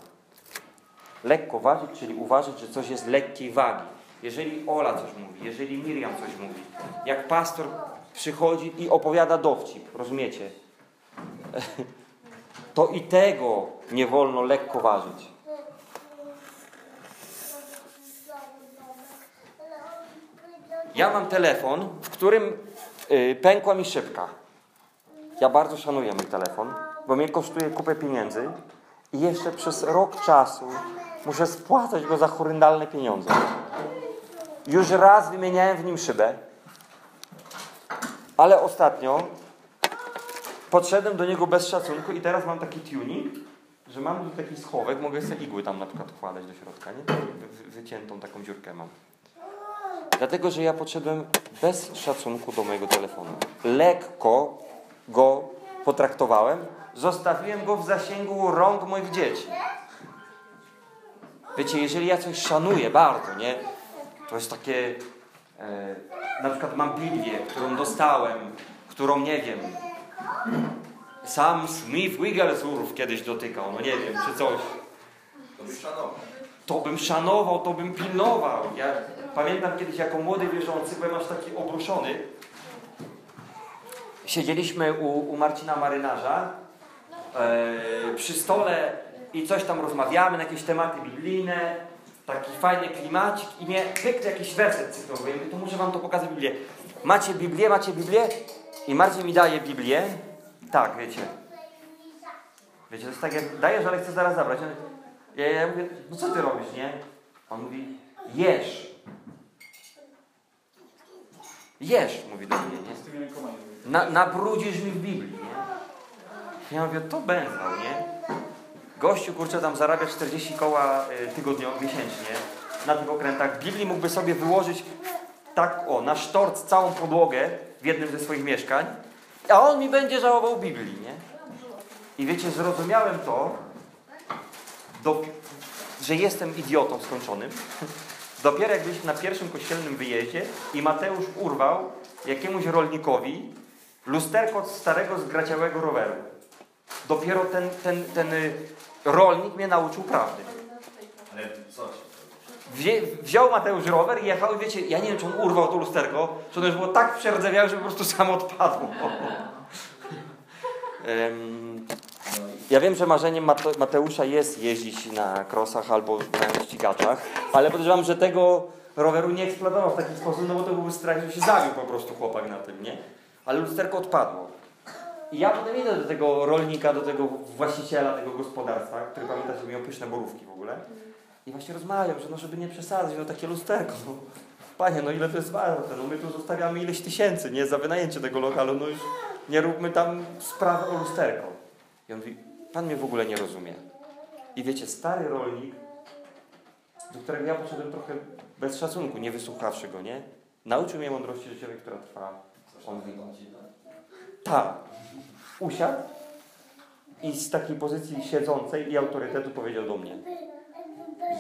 Lekko ważyć, czyli uważać, że coś jest lekkiej wagi. Jeżeli Ola coś mówi, jeżeli Miriam coś mówi, jak pastor przychodzi i opowiada dowcip, rozumiecie? To i tego nie wolno lekko ważyć. Ja mam telefon, w którym Yy, pękła mi szybka. Ja bardzo szanuję mój telefon, bo mnie kosztuje kupę pieniędzy i jeszcze przez rok czasu muszę spłacać go za horrendalne pieniądze. Już raz wymieniałem w nim szybę, ale ostatnio podszedłem do niego bez szacunku i teraz mam taki tuning, że mam taki schowek, mogę sobie igły tam na przykład wkładać do środka, nie? Wy, wyciętą taką dziurkę mam. Dlatego, że ja podszedłem bez szacunku do mojego telefonu. Lekko go potraktowałem, zostawiłem go w zasięgu rąk moich dzieci. Wiecie, jeżeli ja coś szanuję bardzo, nie? To jest takie... E, na przykład mam Biblię, którą dostałem, którą nie wiem. Sam Smith Wigglesworth kiedyś dotykał, no nie wiem, czy coś. To byś szanował. To bym szanował, to bym pilnował. Ja pamiętam kiedyś jako młody wierzący, byłem aż taki obruszony. Siedzieliśmy u, u Marcina Marynarza e, przy stole i coś tam rozmawiamy na jakieś tematy biblijne. Taki fajny klimacik i mnie pyk jakiś werset cyfrowy. Ja to muszę wam to pokazać Biblię. Macie Biblię, macie Biblię? I Marcin mi daje Biblię. Tak, wiecie. Wiecie, to jest tak jak dajesz, ale chcę zaraz zabrać. Ja, ja mówię, no co ty robisz, nie? On mówi, jesz. Jesz, mówi do mnie, nie? Na, nabrudzisz mi w Biblii, nie? Ja mówię, to bęzał, nie? Gościu, kurczę, tam zarabia 40 koła y, tygodniowo, miesięcznie na tych okrętach. W Biblii mógłby sobie wyłożyć tak, o, na sztorc całą podłogę w jednym ze swoich mieszkań, a on mi będzie żałował Biblii, nie? I wiecie, zrozumiałem to, do, że jestem idiotą skończonym. Dopiero jak byliśmy na pierwszym kościelnym wyjeździe i Mateusz urwał jakiemuś rolnikowi lusterko od starego, zgraciałego roweru. Dopiero ten, ten, ten y, rolnik mnie nauczył prawdy. Ale co się Wzię, wziął Mateusz rower i jechał i wiecie, ja nie wiem, czy on urwał to lusterko, czy ono już było tak przerdzewiałe, że po prostu samo odpadło. Ja wiem, że marzeniem Mate- Mateusza jest jeździć na krosach albo na ścigaczach, ale podejrzewam, że tego roweru nie eksploatował w taki sposób, no bo to byłby strach, że się zabił po prostu chłopak na tym, nie? Ale lusterko odpadło. I ja potem idę do tego rolnika, do tego właściciela tego gospodarstwa, który pamięta, że miał pyszne borówki w ogóle. I właśnie rozmawiam, że no żeby nie przesadzać, no takie lusterko. No. Panie, no ile to jest warte? No my tu zostawiamy ileś tysięcy, nie? Za wynajęcie tego lokalu, no już nie róbmy tam sprawy o lusterko. I on mówi, pan mnie w ogóle nie rozumie. I wiecie, stary rolnik, do którego ja poszedłem trochę bez szacunku, nie wysłuchawszy go, nie? Nauczył mnie mądrości życiowej, która trwa. On mówi, tak. Usiadł i z takiej pozycji siedzącej i autorytetu powiedział do mnie,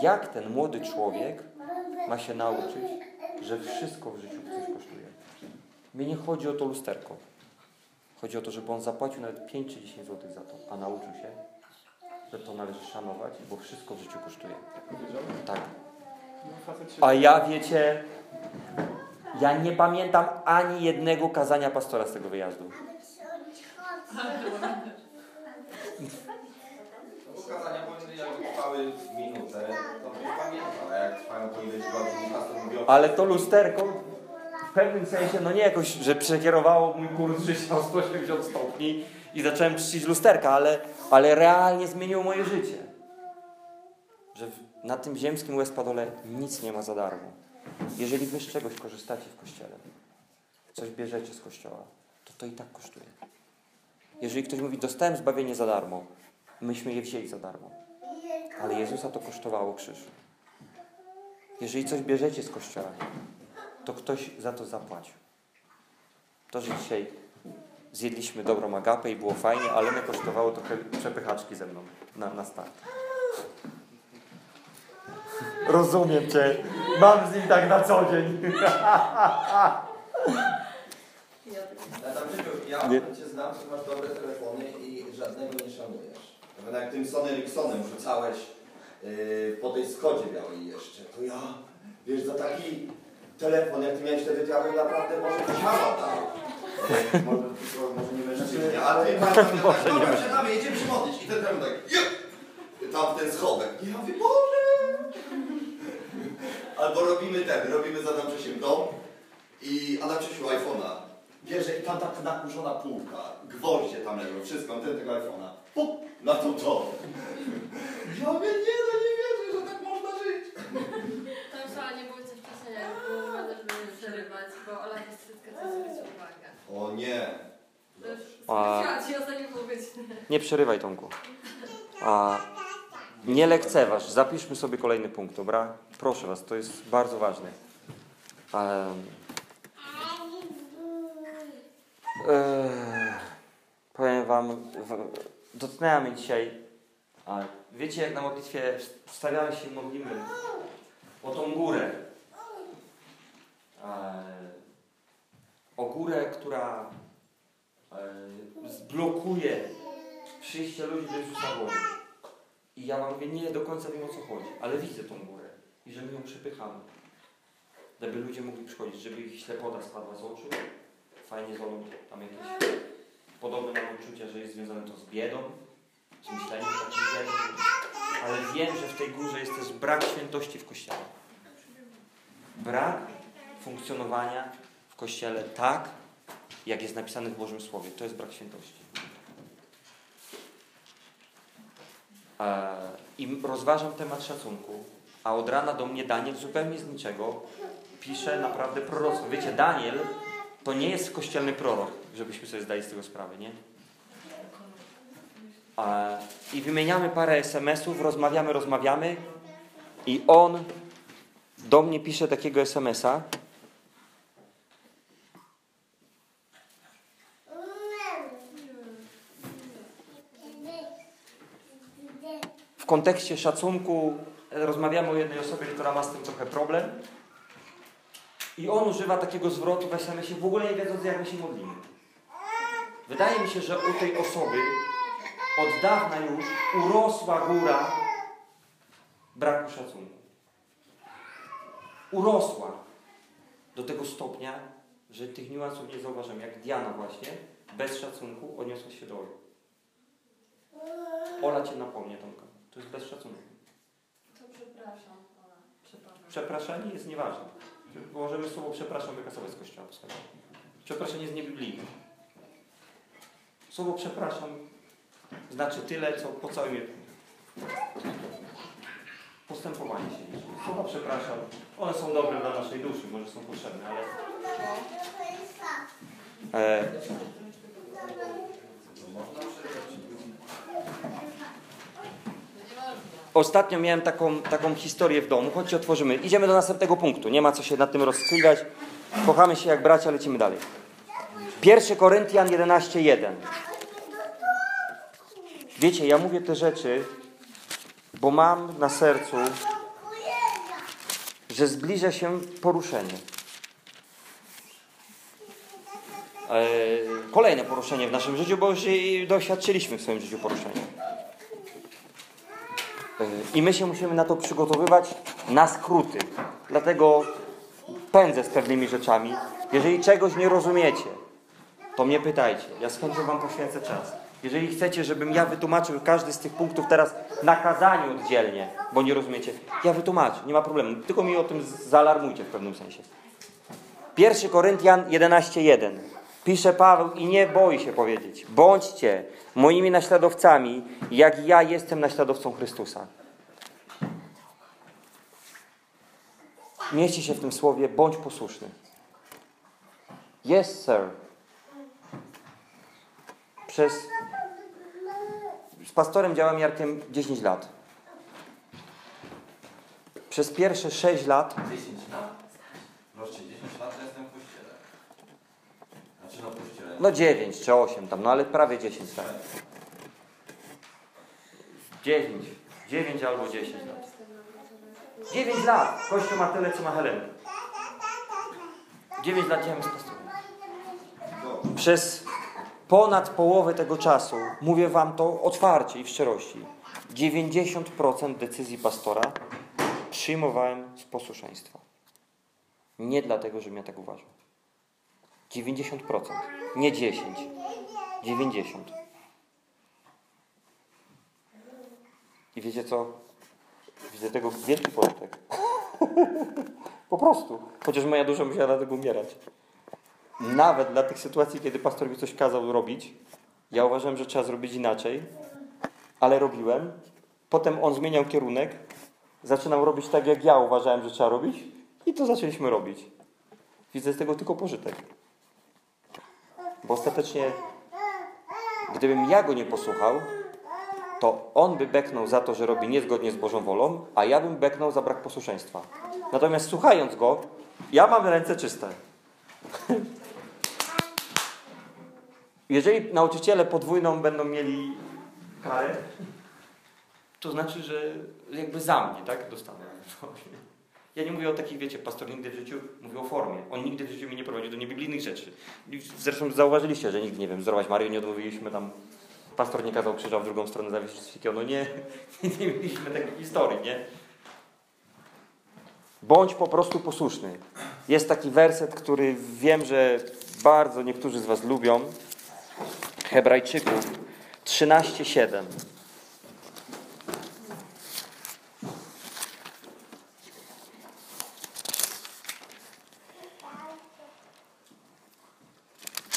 jak ten młody człowiek ma się nauczyć, że wszystko w życiu coś kosztuje. Mnie nie chodzi o to lusterko. Chodzi o to, żeby on zapłacił nawet 5 czy 10 zł za to, a nauczył się, że to należy szanować, bo wszystko w życiu kosztuje. Tak. A ja wiecie, ja nie pamiętam ani jednego kazania pastora z tego wyjazdu. No Ale to lusterko w pewnym sensie, no nie jakoś, że przekierowało mój kurs życia o 180 stopni i zacząłem czcić lusterka, ale, ale realnie zmieniło moje życie. Że na tym ziemskim łez-padole nic nie ma za darmo. Jeżeli wy z czegoś korzystacie w kościele, coś bierzecie z kościoła, to to i tak kosztuje. Jeżeli ktoś mówi, dostałem zbawienie za darmo, myśmy je wzięli za darmo. Ale Jezusa to kosztowało krzyż. Jeżeli coś bierzecie z kościoła, to ktoś za to zapłacił. To, że dzisiaj zjedliśmy dobrą agapę i było fajnie, ale mnie kosztowało trochę przepychaczki ze mną na, na start. Rozumiem Cię. Mam z nim tak na co dzień. Ja ja Nie. cię znam, że masz dobre telefony i żadnego nie szanujesz. Nawet jak tym Sony Ericssonem rzucałeś yy, po tej Skodzie białej jeszcze, to ja, wiesz, za taki telefon, jak ty miałeś wtedy, to ja bym naprawdę może ciała dał. Yy, może, może nie mężczyźnie, ale ty pamiętam, Może tak, dobra, siadamy, jedziemy się modlić. I ten telefon tak, jup! tam w ten schowek. I ja mówię, Boże! Albo robimy ten, robimy z Adam Czesiem dom i Adam Czesiu iPhone'a Bierze i tam tak nakurzona półka, gwoździe tam leżą, wszystko, ten tego iPhone'a. Pup, na to to. Ja mówię, nie no, nie wierzę, że tak można żyć. Tam wcale nie było coś pisania, bo będę żeby przerywać, bo Ola jest wszystko, co zwróci uwagę. O nie. To już A- chciała ci ostatnio powiedzieć. Nie przerywaj, Tomku. A nie lekceważ. Zapiszmy sobie kolejny punkt, dobra? Proszę Was, to jest bardzo ważne. Em, e, powiem Wam, w, dotknęła mnie dzisiaj. Wiecie, jak na modlitwie wstawiamy się modlimy o tą górę. E, o górę, która e, zblokuje przyjście ludzi do Jezusa Boga. I ja wam mówię, nie do końca wiem o co chodzi, ale widzę tą górę i że my ją przepychamy. Żeby ludzie mogli przychodzić, żeby ich ślepota spadła z oczu. Fajnie zolą tam jakieś podobne mam uczucia, że jest związane to z biedą, z myśleniem takim biedą. Ale wiem, że w tej górze jest też brak świętości w Kościele. Brak funkcjonowania w Kościele tak, jak jest napisane w Bożym Słowie. To jest brak świętości. E, I rozważam temat szacunku, a od rana do mnie Daniel zupełnie z niczego pisze naprawdę proroctwo. Wiecie, Daniel to nie jest kościelny prorok, żebyśmy sobie zdali z tego sprawę, nie? I wymieniamy parę SMS-ów, rozmawiamy, rozmawiamy i on do mnie pisze takiego SMS-a, w kontekście szacunku rozmawiamy o jednej osobie, która ma z tym trochę problem. I on używa takiego zwrotu w SMS-ie, w ogóle nie wiedząc, jak my się modlimy. Wydaje mi się, że u tej osoby od dawna już urosła góra braku szacunku. Urosła do tego stopnia, że tych niuansów nie zauważam. Jak Diana właśnie, bez szacunku odniosła się do Oli. Ola cię napomnie, Tomka. To jest bez szacunku. To przepraszam, Ola. Przepraszam. Przepraszanie jest nieważne. Możemy słowo przepraszam wykasować z Kościoła. Przepraszanie jest niebiblijne. Słowo przepraszam znaczy tyle, co po całym postępowanie się liczy. Słowa przepraszam, one są dobre dla naszej duszy, może są potrzebne, ale... E, Ostatnio miałem taką, taką historię w domu. Chodźcie, otworzymy. Idziemy do następnego punktu. Nie ma co się nad tym rozkliwiać. Kochamy się jak bracia, lecimy dalej. 1 Koryntian 11:1. Wiecie, ja mówię te rzeczy, bo mam na sercu, że zbliża się poruszenie. E, kolejne poruszenie w naszym życiu, bo już doświadczyliśmy w swoim życiu poruszenia. E, I my się musimy na to przygotowywać na skróty. Dlatego pędzę z pewnymi rzeczami. Jeżeli czegoś nie rozumiecie, to mnie pytajcie. Ja z chęcią Wam poświęcę czas. Jeżeli chcecie, żebym ja wytłumaczył każdy z tych punktów teraz na kazaniu oddzielnie, bo nie rozumiecie, ja wytłumaczę, nie ma problemu. Tylko mi o tym zaalarmujcie w pewnym sensie. 1 Koryntian 11:1. Pisze Paweł i nie boi się powiedzieć: Bądźcie moimi naśladowcami, jak ja jestem naśladowcą Chrystusa. Mieści się w tym słowie: bądź posłuszny. Yes, sir. Przez. Z pastorem działam Jarkiem 10 lat. Przez pierwsze 6 lat 10 lat? Proszę, 10 lat to jestem w kościele. Znaczy no kościele. No 9 czy 8 tam, no ale prawie 10 tak. 9. 9 albo 10 lat. 9 lat. Kościół ma tyle, co ma Helena. 9 lat działam z pastorem. Przez ponad połowę tego czasu, mówię Wam to otwarcie i w szczerości, 90% decyzji pastora przyjmowałem z posłuszeństwa. Nie dlatego, żebym ja tak uważał. 90%. Nie 10. 90. I wiecie co? Widzę tego wielki pożytek. po prostu. Chociaż moja dusza musiała dlatego umierać. Nawet dla tych sytuacji, kiedy pastor mi coś kazał robić, ja uważałem, że trzeba zrobić inaczej, ale robiłem. Potem on zmieniał kierunek, zaczynał robić tak, jak ja uważałem, że trzeba robić i to zaczęliśmy robić. Widzę z tego tylko pożytek. Bo ostatecznie, gdybym ja go nie posłuchał, to on by beknął za to, że robi niezgodnie z Bożą wolą, a ja bym beknął za brak posłuszeństwa. Natomiast słuchając go, ja mam ręce czyste. Jeżeli nauczyciele podwójną będą mieli karę, to znaczy, że jakby za mnie, tak? Dostanę. Ja nie mówię o takich, wiecie, pastor nigdy w życiu, mówię o formie. On nigdy w życiu mnie nie prowadził do niebiblijnych rzeczy. Zresztą zauważyliście, że nigdy, nie wiem, wzorować Marię nie odmówiliśmy tam, pastor nie kazał krzyża w drugą stronę zawiesić, no nie, nie mieliśmy takiej historii, nie? Bądź po prostu posłuszny. Jest taki werset, który wiem, że bardzo niektórzy z Was lubią. Hebrajczyków 13:7.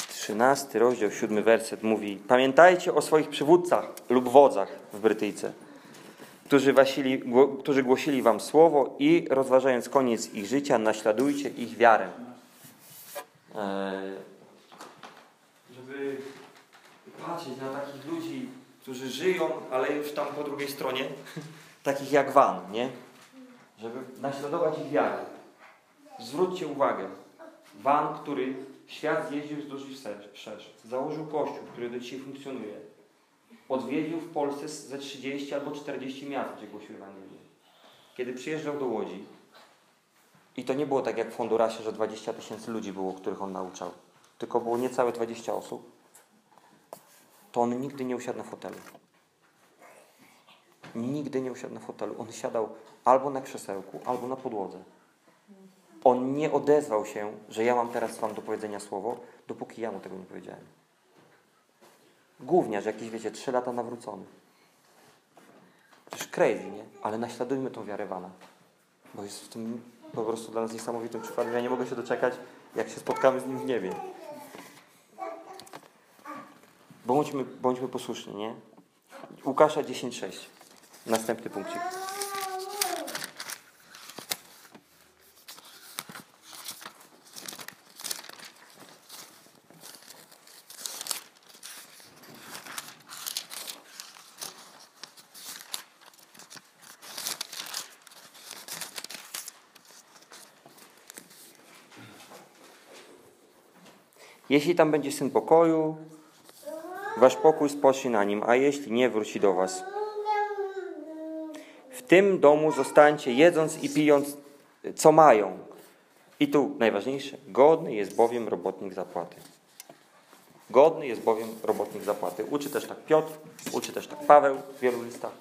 Trzynasty rozdział, siódmy werset mówi Pamiętajcie o swoich przywódcach lub wodzach w Brytyjce, którzy, wasili, którzy głosili wam słowo i rozważając koniec ich życia, naśladujcie ich wiarę. Eee, patrzeć na takich ludzi, którzy żyją, ale już tam po drugiej stronie, takich jak Van, nie? Żeby naśladować ich wiarę. Zwróćcie uwagę. Van, który świat zjeździł wzdłuż i wszerz, założył kościół, który do dzisiaj funkcjonuje. Odwiedził w Polsce ze 30 albo 40 miast, gdzie głosił Ewangelię. Kiedy przyjeżdżał do Łodzi, i to nie było tak jak w Hondurasie, że 20 tysięcy ludzi było, których on nauczał, tylko było niecałe 20 osób, to on nigdy nie usiadł na fotelu. Nigdy nie usiadł na fotelu. On siadał albo na krzesełku, albo na podłodze. On nie odezwał się, że ja mam teraz Wam do powiedzenia słowo, dopóki ja mu tego nie powiedziałem. Gówniarz jakiś, wiecie, trzy lata nawrócony. Przecież crazy, nie? Ale naśladujmy tą wiarę Wana. Bo jest w tym po prostu dla nas niesamowitym przykładem. Ja nie mogę się doczekać, jak się spotkamy z nim w niebie. Bądźmy, bądźmy posłuszni, nie? Łukasza 10.6. Następny punkcik. Jeśli tam będzie syn pokoju, wasz pokój spocznie na nim, a jeśli nie, wróci do was. W tym domu zostańcie jedząc i pijąc, co mają. I tu najważniejsze, godny jest bowiem robotnik zapłaty. Godny jest bowiem robotnik zapłaty. Uczy też tak Piotr, uczy też tak Paweł w wielu listach.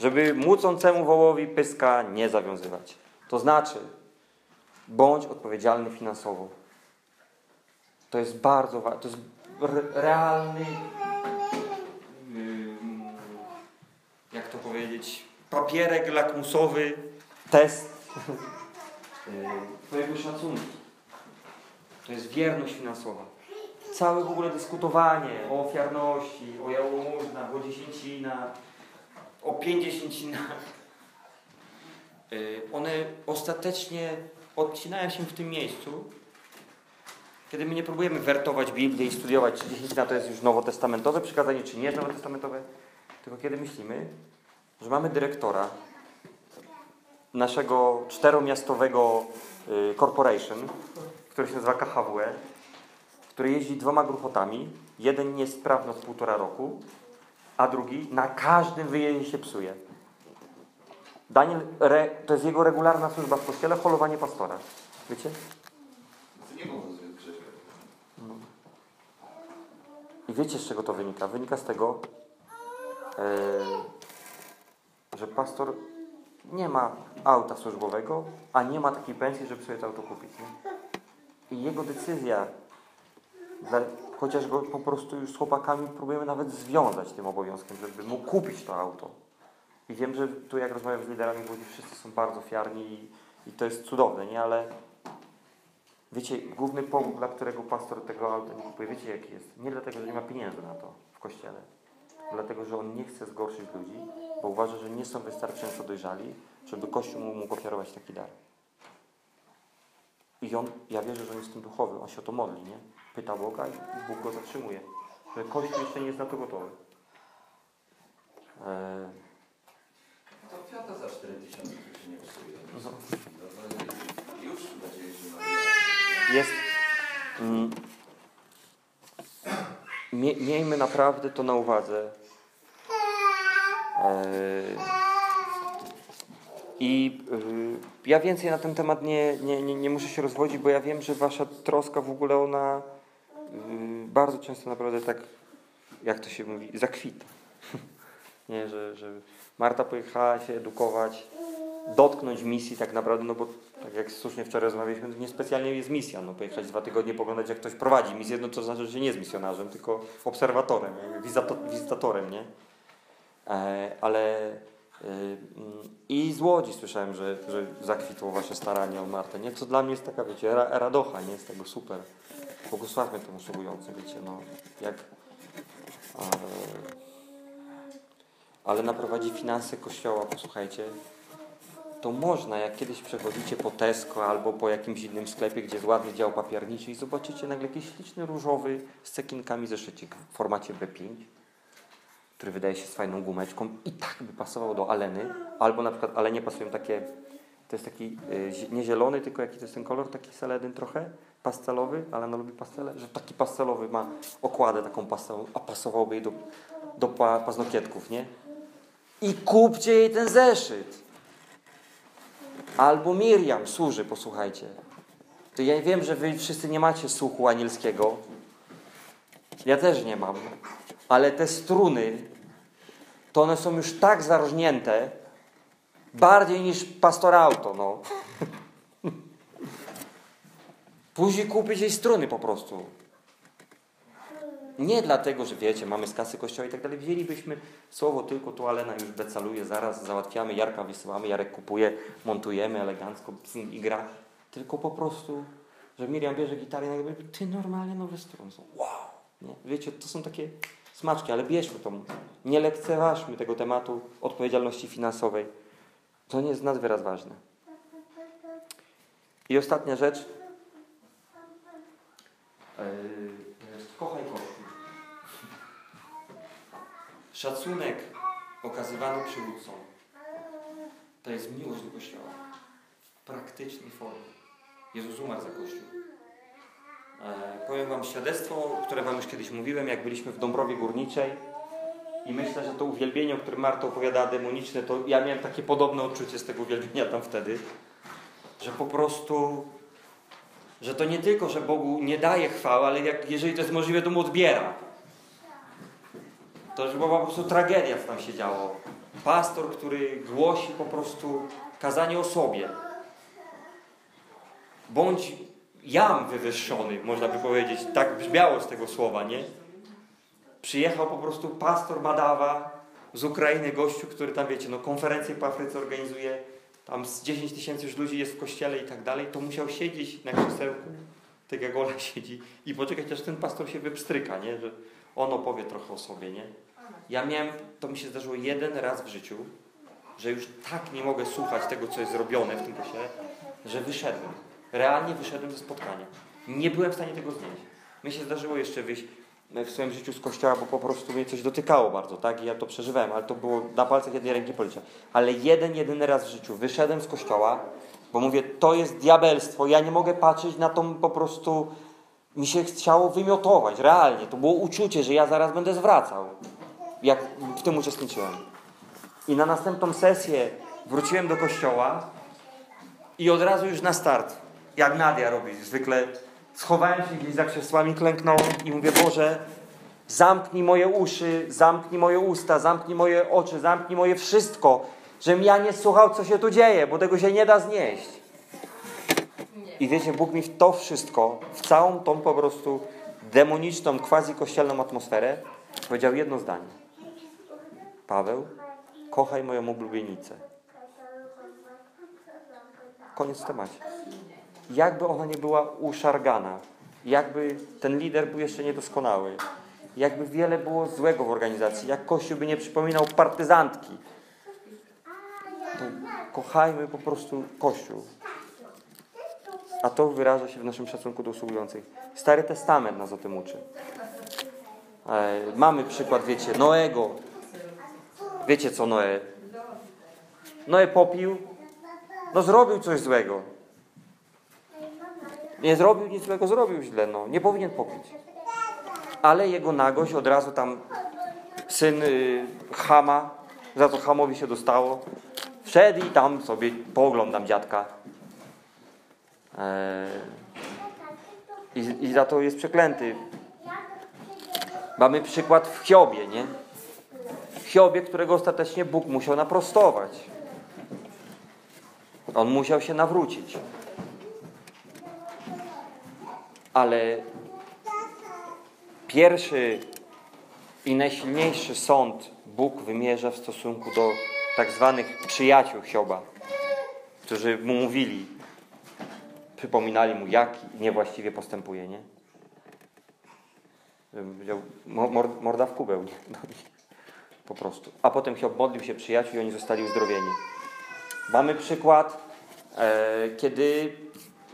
Żeby mucącemu wołowi pyska nie zawiązywać. To znaczy, bądź odpowiedzialny finansowo. To jest bardzo ważne. To jest realny, jak to powiedzieć, papierek lakmusowy, test Twojego szacunku. To jest wierność finansowa. Całe w ogóle dyskutowanie o ofiarności, o jałmużnach, o dziesięcinach, o pięćdziesięcinach, one ostatecznie odcinają się w tym miejscu, kiedy my nie próbujemy wertować Biblię i studiować, czy dziesięcina to jest już nowotestamentowe przykazanie, czy nie jest nowotestamentowe, tylko kiedy myślimy, że mamy dyrektora naszego czteromiastowego corporation, który się nazywa KHWE, który jeździ dwoma grupotami, jeden niesprawny od półtora roku, a drugi na każdym wyjeździe się psuje. Daniel, re, to jest jego regularna służba w kościele, holowanie pastora. Wiecie? Nie mogę Grześka. I wiecie, z czego to wynika? Wynika z tego, yy, że pastor nie ma auta służbowego, a nie ma takiej pensji, żeby sobie to auto kupić. Nie? I jego decyzja, chociaż go po prostu już z chłopakami próbujemy nawet związać tym obowiązkiem, żeby mógł kupić to auto. I wiem, że tu jak rozmawiam z liderami w Łodzi, wszyscy są bardzo ofiarni i, i to jest cudowne, nie? Ale Wiecie, główny powód, dla którego pastor tego auta nie kupuje, wiecie jaki jest? Nie dlatego, że nie ma pieniędzy na to w kościele. Dlatego, że on nie chce zgorszyć ludzi, bo uważa, że nie są wystarczająco dojrzali, żeby Kościół mu mógł ofiarować taki dar. I on, ja wierzę, że on jest tym duchowy, on się o to modli, nie? Pyta Boga i Bóg go zatrzymuje. Że Kościół jeszcze nie jest na to gotowy. Eee, To Fiata za 4 tysiące to się nie psuje. No. Już będzie na jest. Mm, mie, miejmy naprawdę to na uwadze. Eee, I y, ja więcej na ten temat nie, nie, nie, nie muszę się rozwodzić, bo ja wiem, że wasza troska w ogóle ona y, bardzo często naprawdę tak, jak to się mówi, zakwita. nie, że, że Marta pojechała się edukować, dotknąć misji tak naprawdę, no bo tak jak słusznie wczoraj rozmawialiśmy, to niespecjalnie jest misja, no pojechać dwa tygodnie, poglądać jak ktoś prowadzi misję, no to znaczy, że nie jest misjonarzem, tylko obserwatorem, wizytatorem, nie? E, ale y, mm, i z Łodzi słyszałem, że, że zakwitło wasze staranie o Martę, nie? Co dla mnie jest taka, wiecie, ra, radocha, nie? Z tego super. Błogosławmy tym usługującym, wiecie, no, jak... E, ale naprowadzi finanse kościoła, posłuchajcie, to można, jak kiedyś przechodzicie po Tesco albo po jakimś innym sklepie, gdzie jest ładny dział papierniczy i zobaczycie nagle jakiś śliczny różowy z cekinkami zeszycik w formacie B5, który wydaje się z fajną gumeczką i tak by pasował do Aleny, albo na przykład Alenie pasują takie, to jest taki y, nie zielony, tylko jaki to jest ten kolor, taki seledyn trochę, pastelowy, Alena lubi pastele, że taki pastelowy ma okładę taką pastelową, a pasowałby jej do, do pa, paznokietków, nie? I kupcie jej ten zeszyt. Albo Miriam służy, posłuchajcie. To ja wiem, że wy wszyscy nie macie słuchu anielskiego. Ja też nie mam. Ale te struny, to one są już tak zarożnięte, bardziej niż pastorauto, no. Później kupić jej struny po prostu. Nie dlatego, że wiecie, mamy z kasy kościoła i tak dalej. Wzięlibyśmy słowo tylko tu Alena już decaluje, zaraz załatwiamy, Jarka wysyłamy, Jarek kupuje, montujemy elegancko syn i gra. Tylko po prostu, że Miriam bierze gitarę i nagle ty normalnie nowe struny są. Wow! Nie? Wiecie, to są takie smaczki, ale bierzmy to. Nie lekceważmy tego tematu odpowiedzialności finansowej. To nie jest nad wyraz ważne. I ostatnia rzecz. Yy, kochaj Szacunek okazywany przywódcom to jest miłość do Kościoła w praktycznej formie. Jezus umarł za Kościół. E, powiem Wam świadectwo, które Wam już kiedyś mówiłem, jak byliśmy w Dąbrowie Górniczej i myślę, że to uwielbienie, o którym Marta opowiadała, demoniczne, to ja miałem takie podobne odczucie z tego uwielbienia tam wtedy, że po prostu że to nie tylko, że Bogu nie daje chwały, ale jak, jeżeli to jest możliwe, to mu odbiera. To już była po prostu tragedia, co tam się działo. Pastor, który głosi po prostu kazanie o sobie. Bądź jam wywyższony, można by powiedzieć. Tak brzmiało z tego słowa, nie? Przyjechał po prostu pastor Madawa z Ukrainy, gościu, który tam, wiecie, no konferencję po Afryce organizuje, tam z 10 tysięcy już ludzi jest w kościele i tak dalej, to musiał siedzieć na krzesełku, tak jak Ola siedzi, i poczekać, aż ten pastor się wypstryka, nie? Że on opowie trochę o sobie, nie? Ja miałem, to mi się zdarzyło jeden raz w życiu, że już tak nie mogę słuchać tego, co jest zrobione w tym kościele, że wyszedłem. Realnie wyszedłem ze spotkania. Nie byłem w stanie tego znieść. Mi się zdarzyło jeszcze wyjść w swoim życiu z kościoła, bo po prostu mnie coś dotykało bardzo, tak? I ja to przeżywałem, ale to było na palcach jednej ręki policzę. Ale jeden, jedyny raz w życiu wyszedłem z kościoła, bo mówię, to jest diabelstwo, ja nie mogę patrzeć na tą po prostu... Mi się chciało wymiotować, realnie. To było uczucie, że ja zaraz będę zwracał, jak w tym uczestniczyłem. I na następną sesję wróciłem do kościoła i od razu już na start, jak Nadia robi zwykle, schowałem się gdzieś za krzesłami, klęknąłem i mówię, Boże, zamknij moje uszy, zamknij moje usta, zamknij moje oczy, zamknij moje wszystko, żebym ja nie słuchał, co się tu dzieje, bo tego się nie da znieść. Nie. I wiecie, Bóg mi w to wszystko, w całą tą po prostu demoniczną, quasi-kościelną atmosferę, powiedział jedno zdanie. Paweł, kochaj moją oblubienicę. Koniec w temacie. jakby ona nie była uszargana, jakby ten lider był jeszcze niedoskonały, jakby wiele było złego w organizacji, jak Kościół by nie przypominał partyzantki, to kochajmy po prostu Kościół. A to wyraża się w naszym szacunku do usługujących. Stary Testament nas o tym uczy. E, mamy przykład, wiecie, Noego. Wiecie co Noe? Noe popił. No zrobił coś złego. Nie zrobił nic złego, zrobił źle, no. Nie powinien popić. Ale jego nagość od razu tam syn y, Hama, za co Hamowi się dostało, wszedł i tam sobie pooglądam dziadka. Eee, i, I za to jest przeklęty. Mamy przykład w Hiobie, nie? Hiobie, którego ostatecznie Bóg musiał naprostować. On musiał się nawrócić. Ale pierwszy i najsilniejszy sąd Bóg wymierza w stosunku do tak zwanych przyjaciół Hioba, którzy mu mówili, przypominali mu, jak niewłaściwie postępuje, nie? Morda w kubeł, nie? Po prostu. A potem Hiob modlił się przyjaciół i oni zostali uzdrowieni. Mamy przykład, e, kiedy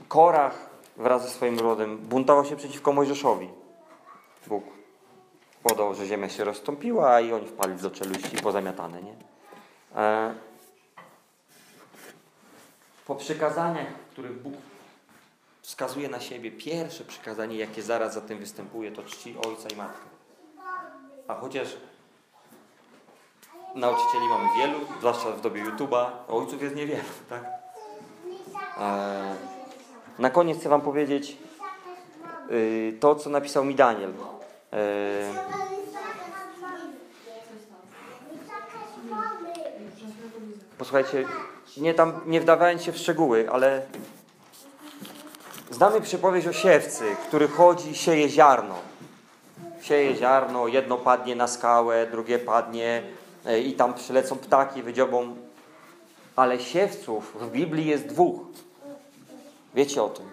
Korach wraz ze swoim rodem buntował się przeciwko Mojżeszowi. Bóg podał, że ziemia się rozstąpiła i oni wpali do czeluści pozamiatane, nie? E, po przykazaniach, których Bóg wskazuje na siebie, pierwsze przykazanie, jakie zaraz za tym występuje, to czci ojca i matkę. A chociaż nauczycieli mamy wielu, zwłaszcza w dobie YouTube'a, ojców jest niewielu, tak? E, na koniec chcę Wam powiedzieć y, to, co napisał mi Daniel. E, posłuchajcie, nie tam nie wdawając się w szczegóły, ale znamy przypowieść o siewcy, który chodzi i sieje ziarno. Sieje ziarno, jedno padnie na skałę, drugie padnie i tam przylecą ptaki, wydziobą. Ale siewców w Biblii jest dwóch. Wiecie o tym.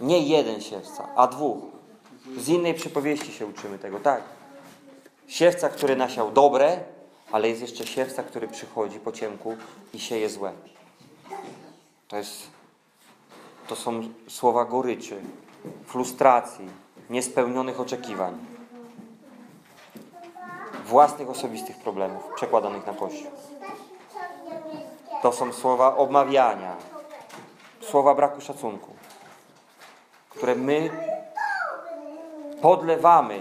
Nie jeden siewca, a dwóch. Z innej przypowieści się uczymy tego, tak. Siewca, który nasiał dobre, ale jest jeszcze siewca, który przychodzi po ciemku i sieje złe. To jest, to są słowa goryczy, frustracji, niespełnionych oczekiwań, własnych osobistych problemów przekładanych na Kościół. To są słowa obmawiania, słowa braku szacunku, które my podlewamy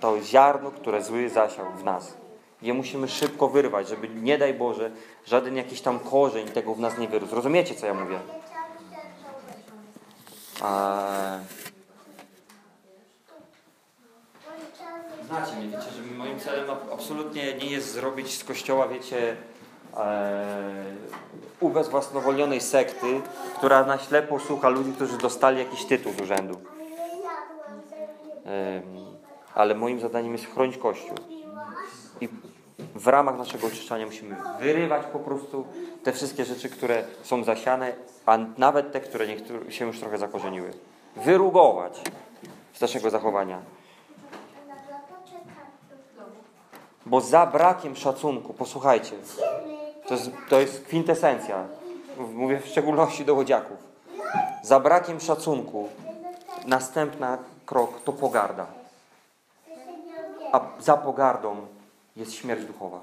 to ziarno, które zły zasiał w nas. Je musimy szybko wyrwać, żeby nie daj Boże, żaden jakiś tam korzeń tego w nas nie wyrósł. Rozumiecie, co ja mówię? A... Znacie mnie, wiecie, że moim celem ab- absolutnie nie jest zrobić z kościoła, wiecie, e, ubezwłasnowolnionej sekty, która na ślepo słucha ludzi, którzy dostali jakiś tytuł z urzędu. Em, ale moim zadaniem jest chronić Kościół. I w ramach naszego oczyszczania musimy wyrywać po prostu te wszystkie rzeczy, które są zasiane, a nawet te, które się już trochę zakorzeniły. Wyrugować z naszego zachowania. Bo za brakiem szacunku, posłuchajcie, to jest, to jest kwintesencja, mówię w szczególności do łodziaków. Za brakiem szacunku następna krok to pogarda. A za pogardą jest śmierć duchowa.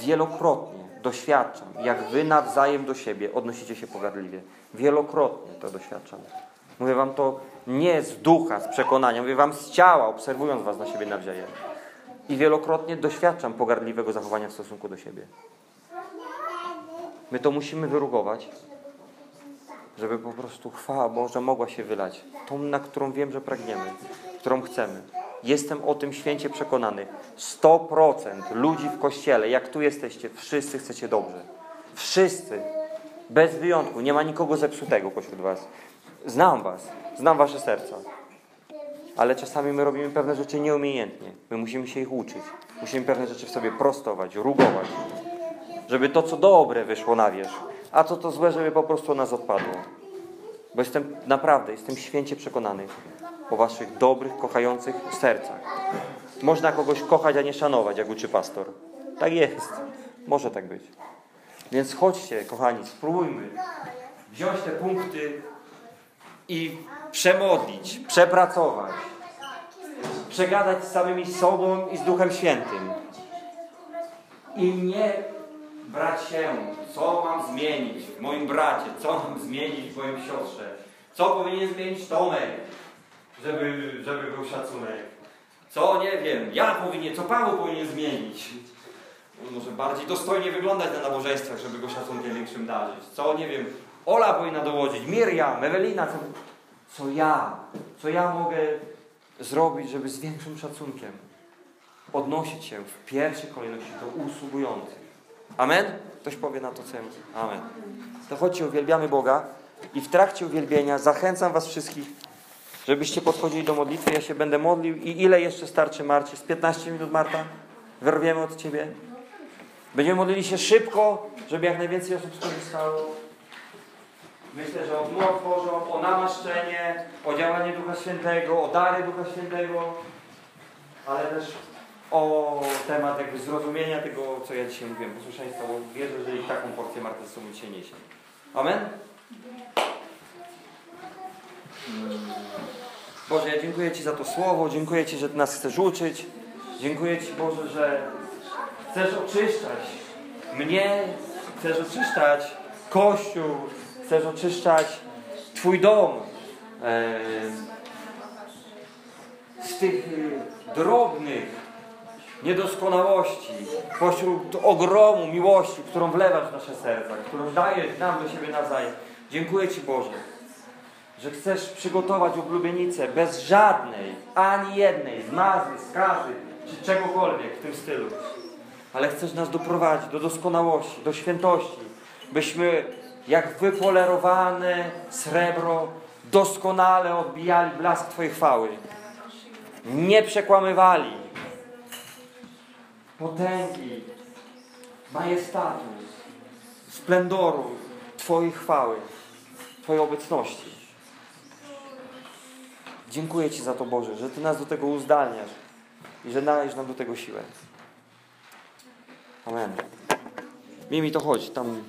Wielokrotnie doświadczam, jak wy nawzajem do siebie odnosicie się pogardliwie. Wielokrotnie to doświadczam. Mówię wam to nie z ducha, z przekonania, mówię wam z ciała, obserwując was na siebie nawzajem. I wielokrotnie doświadczam pogardliwego zachowania w stosunku do siebie. My to musimy wyrugować, żeby po prostu chwała Boża mogła się wylać. Tą, na którą wiem, że pragniemy, którą chcemy. Jestem o tym święcie przekonany. 100% ludzi w kościele, jak tu jesteście, wszyscy chcecie dobrze. Wszyscy. Bez wyjątku. Nie ma nikogo zepsutego pośród was. Znam was. Znam wasze serca. Ale czasami my robimy pewne rzeczy nieumiejętnie. My musimy się ich uczyć. Musimy pewne rzeczy w sobie prostować, rugować, żeby to, co dobre wyszło na wierzch, a co to złe, żeby po prostu nas odpadło. Bo jestem naprawdę, jestem święcie przekonany o waszych dobrych, kochających sercach. Można kogoś kochać, a nie szanować, jak uczy pastor. Tak jest. Może tak być. Więc chodźcie, kochani, spróbujmy wziąć te punkty i przemodlić, przepracować, przegadać z samymi sobą i z Duchem Świętym. I nie brać się, co mam zmienić w moim bracie, co mam zmienić w moim siostrze, co powinien zmienić Tomek, żeby, żeby był szacunek. Co nie wiem, ja powinien, co Paweł powinien zmienić. Może bardziej dostojnie wyglądać na nabożeństwach, żeby go szacunkiem większym darzyć. Co nie wiem, Ola powinna dołożyć, Miriam, Ewelina, co, co ja, co ja mogę zrobić, żeby z większym szacunkiem odnosić się w pierwszej kolejności do usługujących. Amen? Ktoś powie na to, co ja. Amen. To chodźcie, uwielbiamy Boga i w trakcie uwielbienia zachęcam Was wszystkich, żebyście podchodzili do modlitwy. Ja się będę modlił i ile jeszcze starczy Marcie? Z 15 minut, Marta? Wyrwiemy od Ciebie. Będziemy modlili się szybko, żeby jak najwięcej osób skorzystało. Myślę, że o Dniu Bożą, o namaszczenie, o działanie Ducha Świętego, o dary Ducha Świętego, ale też o temat jakby zrozumienia tego, co ja dzisiaj mówiłem, posłuszeństwa, bo wierzę, że i taką porcję Marta z sobą dzisiaj niesie. Amen? Boże, ja dziękuję Ci za to słowo, dziękuję Ci, że Ty nas chcesz uczyć. Dziękuję Ci, Boże, że chcesz oczyszczać mnie, chcesz oczyszczać Kościół, chcesz oczyszczać Twój dom e, z tych e, drobnych niedoskonałości, pośród ogromu miłości, którą wlewasz w nasze serca, którą dajesz nam do siebie nawzajem. Dziękuję Ci, Boże, że chcesz przygotować oblubienicę bez żadnej, ani jednej zmazy, skazy, czy czegokolwiek w tym stylu. Ale chcesz nas doprowadzić do doskonałości, do świętości, byśmy jak wypolerowane srebro doskonale odbijali blask Twojej chwały. Nie przekłamywali potęgi, majestatu, splendoru Twojej chwały, Twojej obecności. Dziękuję Ci za to, Boże, że Ty nas do tego uzdalniasz i że dajesz nam do tego siłę. Amen. Mimi, to chodź, tam